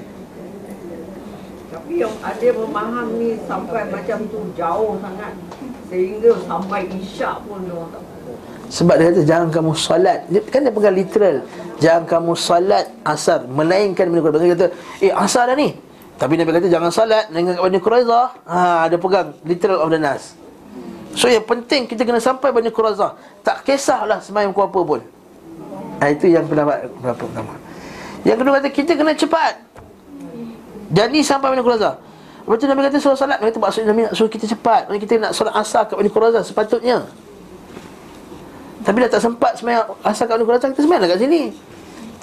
Tapi yang ada memahami sampai macam tu jauh sangat. Sehingga sampai isyak pun dia orang tak. Sebab dia kata jangan kamu solat. Dia, Kan dia pegang literal. Jangan kamu solat asar Melainkan Bani Quraizah Dia kata Eh asar dah ni. Tapi Nabi kata jangan solat Dengan Bani Quraizah ha, Dia pegang literal of the nas So yang penting kita kena sampai Bani Quraizah Tak kisahlah semayang ku apa pun ha, Itu yang pendapat Pendapat pertama Yang kedua kata kita kena cepat Jadi sampai Bani Quraizah Lepas tu Nabi kata suruh solat Nabi kata maksudnya Nabi nak suruh kita cepat Maksudnya kita nak solat asar kat Bani Quraizah Sepatutnya tapi dah tak sempat semayang asal kat Quraizah kita semayang kat sini.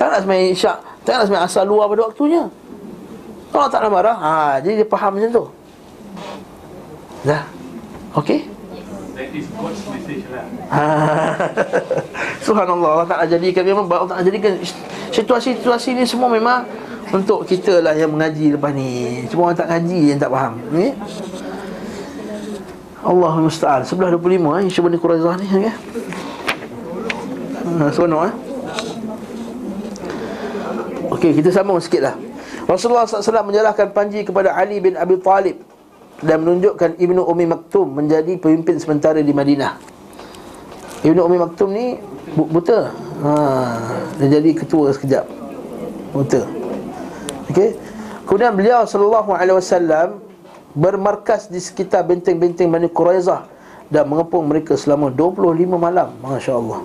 Tak nak semayang isyak, tak nak semayang asal luar pada waktunya. Allah tak marah. Ha, jadi dia faham macam tu. Dah. Okey? Lah. Ha. Subhanallah Allah Ta'ala jadikan memang Allah Ta'ala jadikan situasi-situasi ni semua memang untuk kita lah yang mengaji lepas ni. Cuma orang tak ngaji yang tak faham. Ni. Allah musta'an. Sebelah 25 eh isu Bani Quraizah ni ya. Ha, seronok eh. Okey, kita sambung sikit lah. Rasulullah SAW menyerahkan panji kepada Ali bin Abi Talib dan menunjukkan Ibnu Umi Maktum menjadi pemimpin sementara di Madinah. Ibnu Umi Maktum ni bu- buta. Ha, dia jadi ketua sekejap. Buta. Okey. Kemudian beliau sallallahu alaihi wasallam bermarkas di sekitar benteng-benteng Bani Quraizah dan mengepung mereka selama 25 malam. Masya-Allah.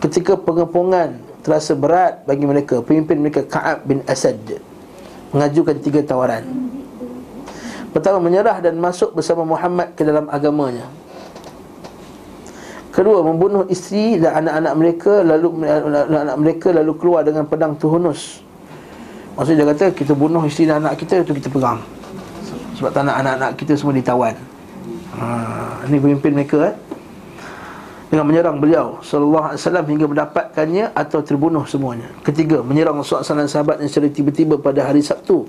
Ketika pengepungan terasa berat bagi mereka, pemimpin mereka Ka'ab bin Asad mengajukan tiga tawaran. Pertama menyerah dan masuk bersama Muhammad ke dalam agamanya. Kedua membunuh isteri dan anak-anak mereka lalu anak mereka lalu keluar dengan pedang tuhunus. Maksudnya dia kata kita bunuh isteri dan anak kita itu kita pegang. Sebab tak nak anak-anak kita semua ditawan. Ha, ini pemimpin mereka eh. Dengan menyerang beliau sallallahu alaihi wasallam hingga mendapatkannya atau terbunuh semuanya. Ketiga, menyerang SAW sahabat yang secara tiba-tiba pada hari Sabtu.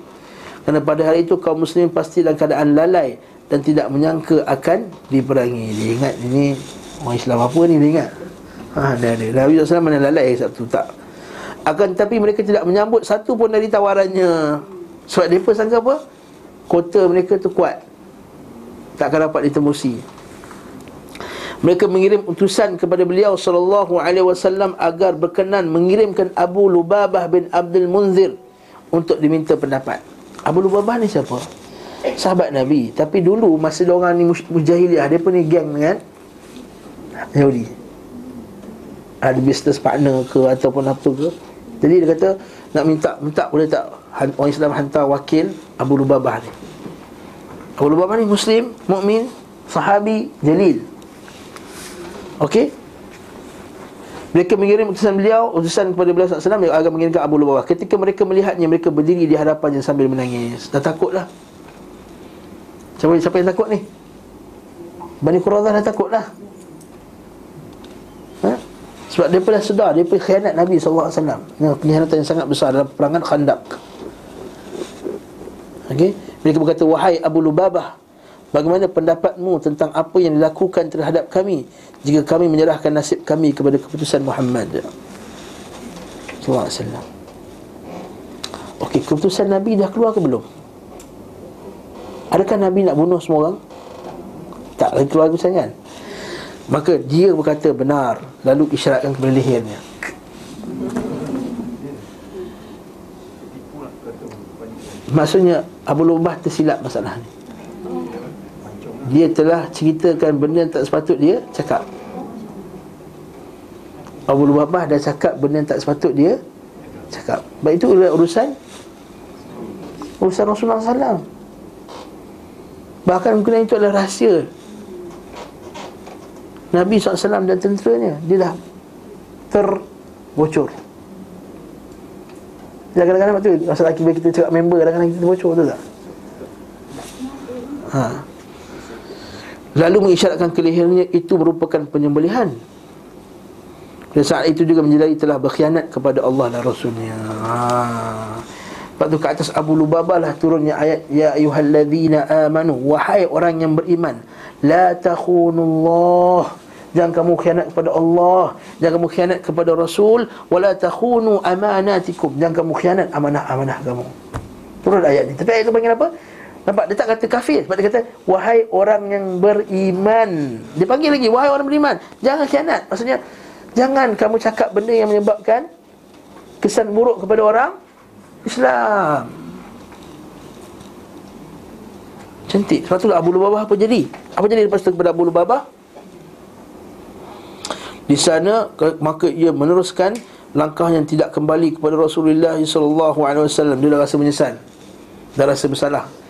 Kerana pada hari itu kaum muslim pasti dalam keadaan lalai dan tidak menyangka akan diperangi. Dia ingat ini orang Islam apa ni dia ingat. Ha, dia ada. Nabi SAW mana lalai Sabtu tak. Akan tetapi mereka tidak menyambut satu pun dari tawarannya. Sebab mereka sangka apa? Kota mereka tu kuat. Tak akan dapat ditembusi. Mereka mengirim utusan kepada beliau sallallahu alaihi wasallam agar berkenan mengirimkan Abu Lubabah bin Abdul Munzir untuk diminta pendapat. Abu Lubabah ni siapa? Sahabat Nabi. Tapi dulu masa dia orang ni mujahiliah, dia pun ni geng dengan Yahudi. Ada business partner ke ataupun apa ke. Jadi dia kata nak minta minta boleh tak orang Islam hantar wakil Abu Lubabah ni. Abu Lubabah ni muslim, mukmin, sahabi jalil. Okey? Mereka mengirim utusan beliau, utusan kepada beliau SAW agar mengirimkan Abu Lubabah. Ketika mereka melihatnya, mereka berdiri di hadapannya sambil menangis. Dah takutlah. Siapa, siapa yang takut ni? Bani Quradah dah takutlah. Ha? Sebab pun dah sedar, pun khianat Nabi SAW. Ini pengkhianatan yang sangat besar dalam perangan khandak. Okey? Mereka berkata, Wahai Abu Lubabah, Bagaimana pendapatmu tentang apa yang dilakukan terhadap kami Jika kami menyerahkan nasib kami kepada keputusan Muhammad Wasallam Okey, keputusan Nabi dah keluar ke belum? Adakah Nabi nak bunuh semua orang? Tak lagi keluar keputusan kan? Maka dia berkata benar Lalu isyaratkan kepada lehernya Maksudnya Abu Lubah tersilap masalah ni dia telah ceritakan benda yang tak sepatut dia cakap. Abu Lubabah dah cakap benda yang tak sepatut dia cakap. Baik itu urusan Urusan Rasulullah SAW Bahkan mungkin itu adalah rahsia Nabi SAW dan tenteranya. Dia dah terbocor. Ya kadang-kadang waktu Masa lelaki kita cakap member Kadang-kadang kita terbocor tu tak? Haa Lalu mengisyaratkan ke lehernya itu merupakan penyembelihan. Dan saat itu juga menjadi telah berkhianat kepada Allah dan Rasulnya. Ha. Lepas tu ke atas Abu Lubabah lah turunnya ayat Ya ayuhalladzina amanu Wahai orang yang beriman La takhunullah. Jangan kamu khianat kepada Allah Jangan kamu khianat kepada Rasul Wala takhunu amanatikum. Jangan kamu khianat amanah-amanah kamu. Turun ayat ni. Tapi ayat tu panggil apa? Nampak dia tak kata kafir sebab dia kata wahai orang yang beriman. Dia panggil lagi wahai orang beriman. Jangan khianat. Maksudnya jangan kamu cakap benda yang menyebabkan kesan buruk kepada orang Islam. Cantik. Sebab tu Abu Lubabah apa jadi? Apa jadi lepas tu kepada Abu Lubabah? Di sana maka ia meneruskan langkah yang tidak kembali kepada Rasulullah wasallam. Dia dah rasa menyesal. Dah rasa bersalah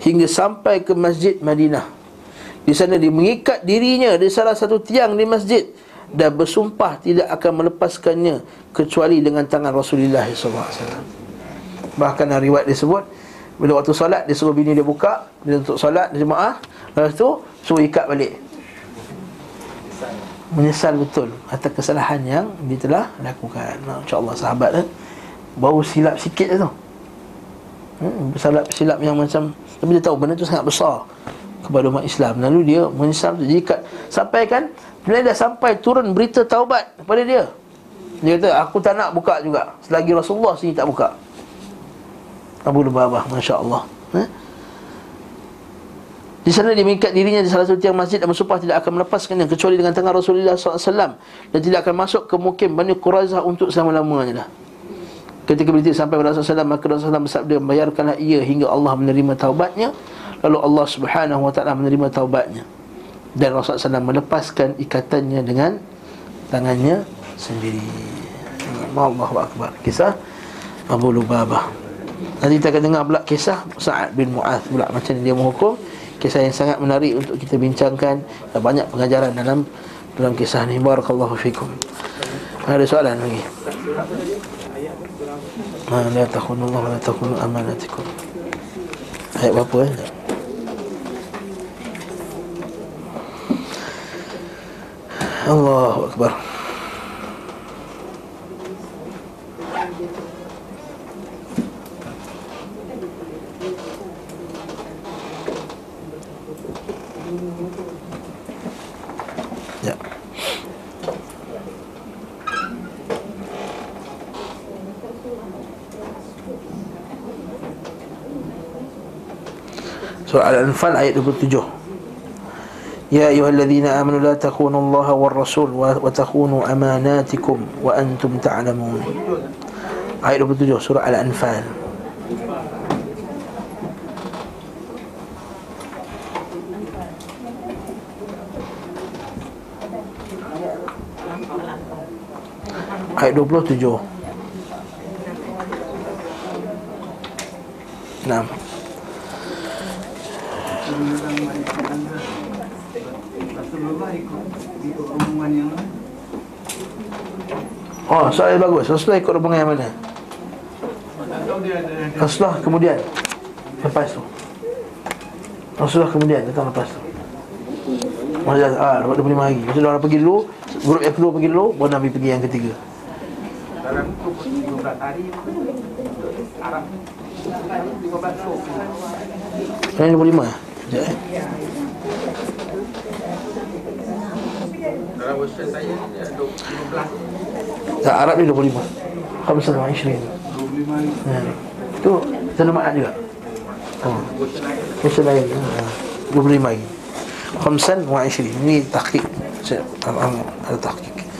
hingga sampai ke Masjid Madinah. Di sana dia mengikat dirinya di salah satu tiang di masjid dan bersumpah tidak akan melepaskannya kecuali dengan tangan Rasulullah SAW. Bahkan riwayat disebut bila waktu solat dia suruh bini dia buka dia untuk solat dia jemaah lepas tu suruh ikat balik. Menyesal betul atas kesalahan yang dia telah lakukan. Nah, insya-Allah sahabat eh, baru silap sikit je tu. Hmm, silap silap yang macam tapi dia tahu benda tu sangat besar kepada umat Islam. Lalu dia menyesal jika sampai kan bila dah sampai turun berita taubat kepada dia. Dia kata aku tak nak buka juga selagi Rasulullah sini tak buka. Abu Lubabah masya-Allah. Eh? Di sana dia mengikat dirinya di salah satu tiang masjid dan bersumpah tidak akan melepaskannya kecuali dengan tangan Rasulullah SAW dan tidak akan masuk ke mukim Bani Quraizah untuk selama-lamanya. Ketika berita sampai kepada Rasulullah SAW Maka Rasulullah SAW bersabda Bayarkanlah ia hingga Allah menerima taubatnya. Lalu Allah Subhanahu Wa Taala menerima taubatnya. Dan Rasulullah SAW melepaskan ikatannya dengan Tangannya sendiri. Allahu Akbar. Kisah Abu Lubabah. Nanti kita akan dengar pula kisah Sa'ad bin Mu'ath pula Macam dia menghukum. Kisah yang sangat menarik untuk kita bincangkan. Dan banyak pengajaran dalam dalam kisah ni. Barakallahu fikum. Ada soalan lagi Ma la takhunu Allah la takhunu amanatikum. Ayat berapa eh? Allahu Akbar. Al-Anfal ayat 27 يا أيها الذين آمنوا لا تخونوا الله والرسول وتخونوا أماناتكم وأنتم تعلمون Ayat 27 surah Al-Anfal Ayat 27 Nah. Rasulullah ikut ikut rombongan yang mana? Oh, soalan bagus. Rasulullah ikut rombongan yang mana? Rasulullah kemudian. Lepas tu. Rasulullah kemudian. Datang lepas tu. Masa ah, dapat 25 hari Rasulullah orang pergi dulu Grup yang kedua pergi dulu Baru Nabi pergi yang ketiga. Dalam tu 12 hari. Arab. 15 so Yang 25 Sekejap eh Dalam saya ada 15 Tak, Arab ni 25 Khamsan wa Ishrin 25 hari. ha. Tu. Sana Ma'ad juga? Oh. Version lain. Ha. 25 hari Khamsan wa Ishrin Ini tahqiq. Saya- Ada tahqiq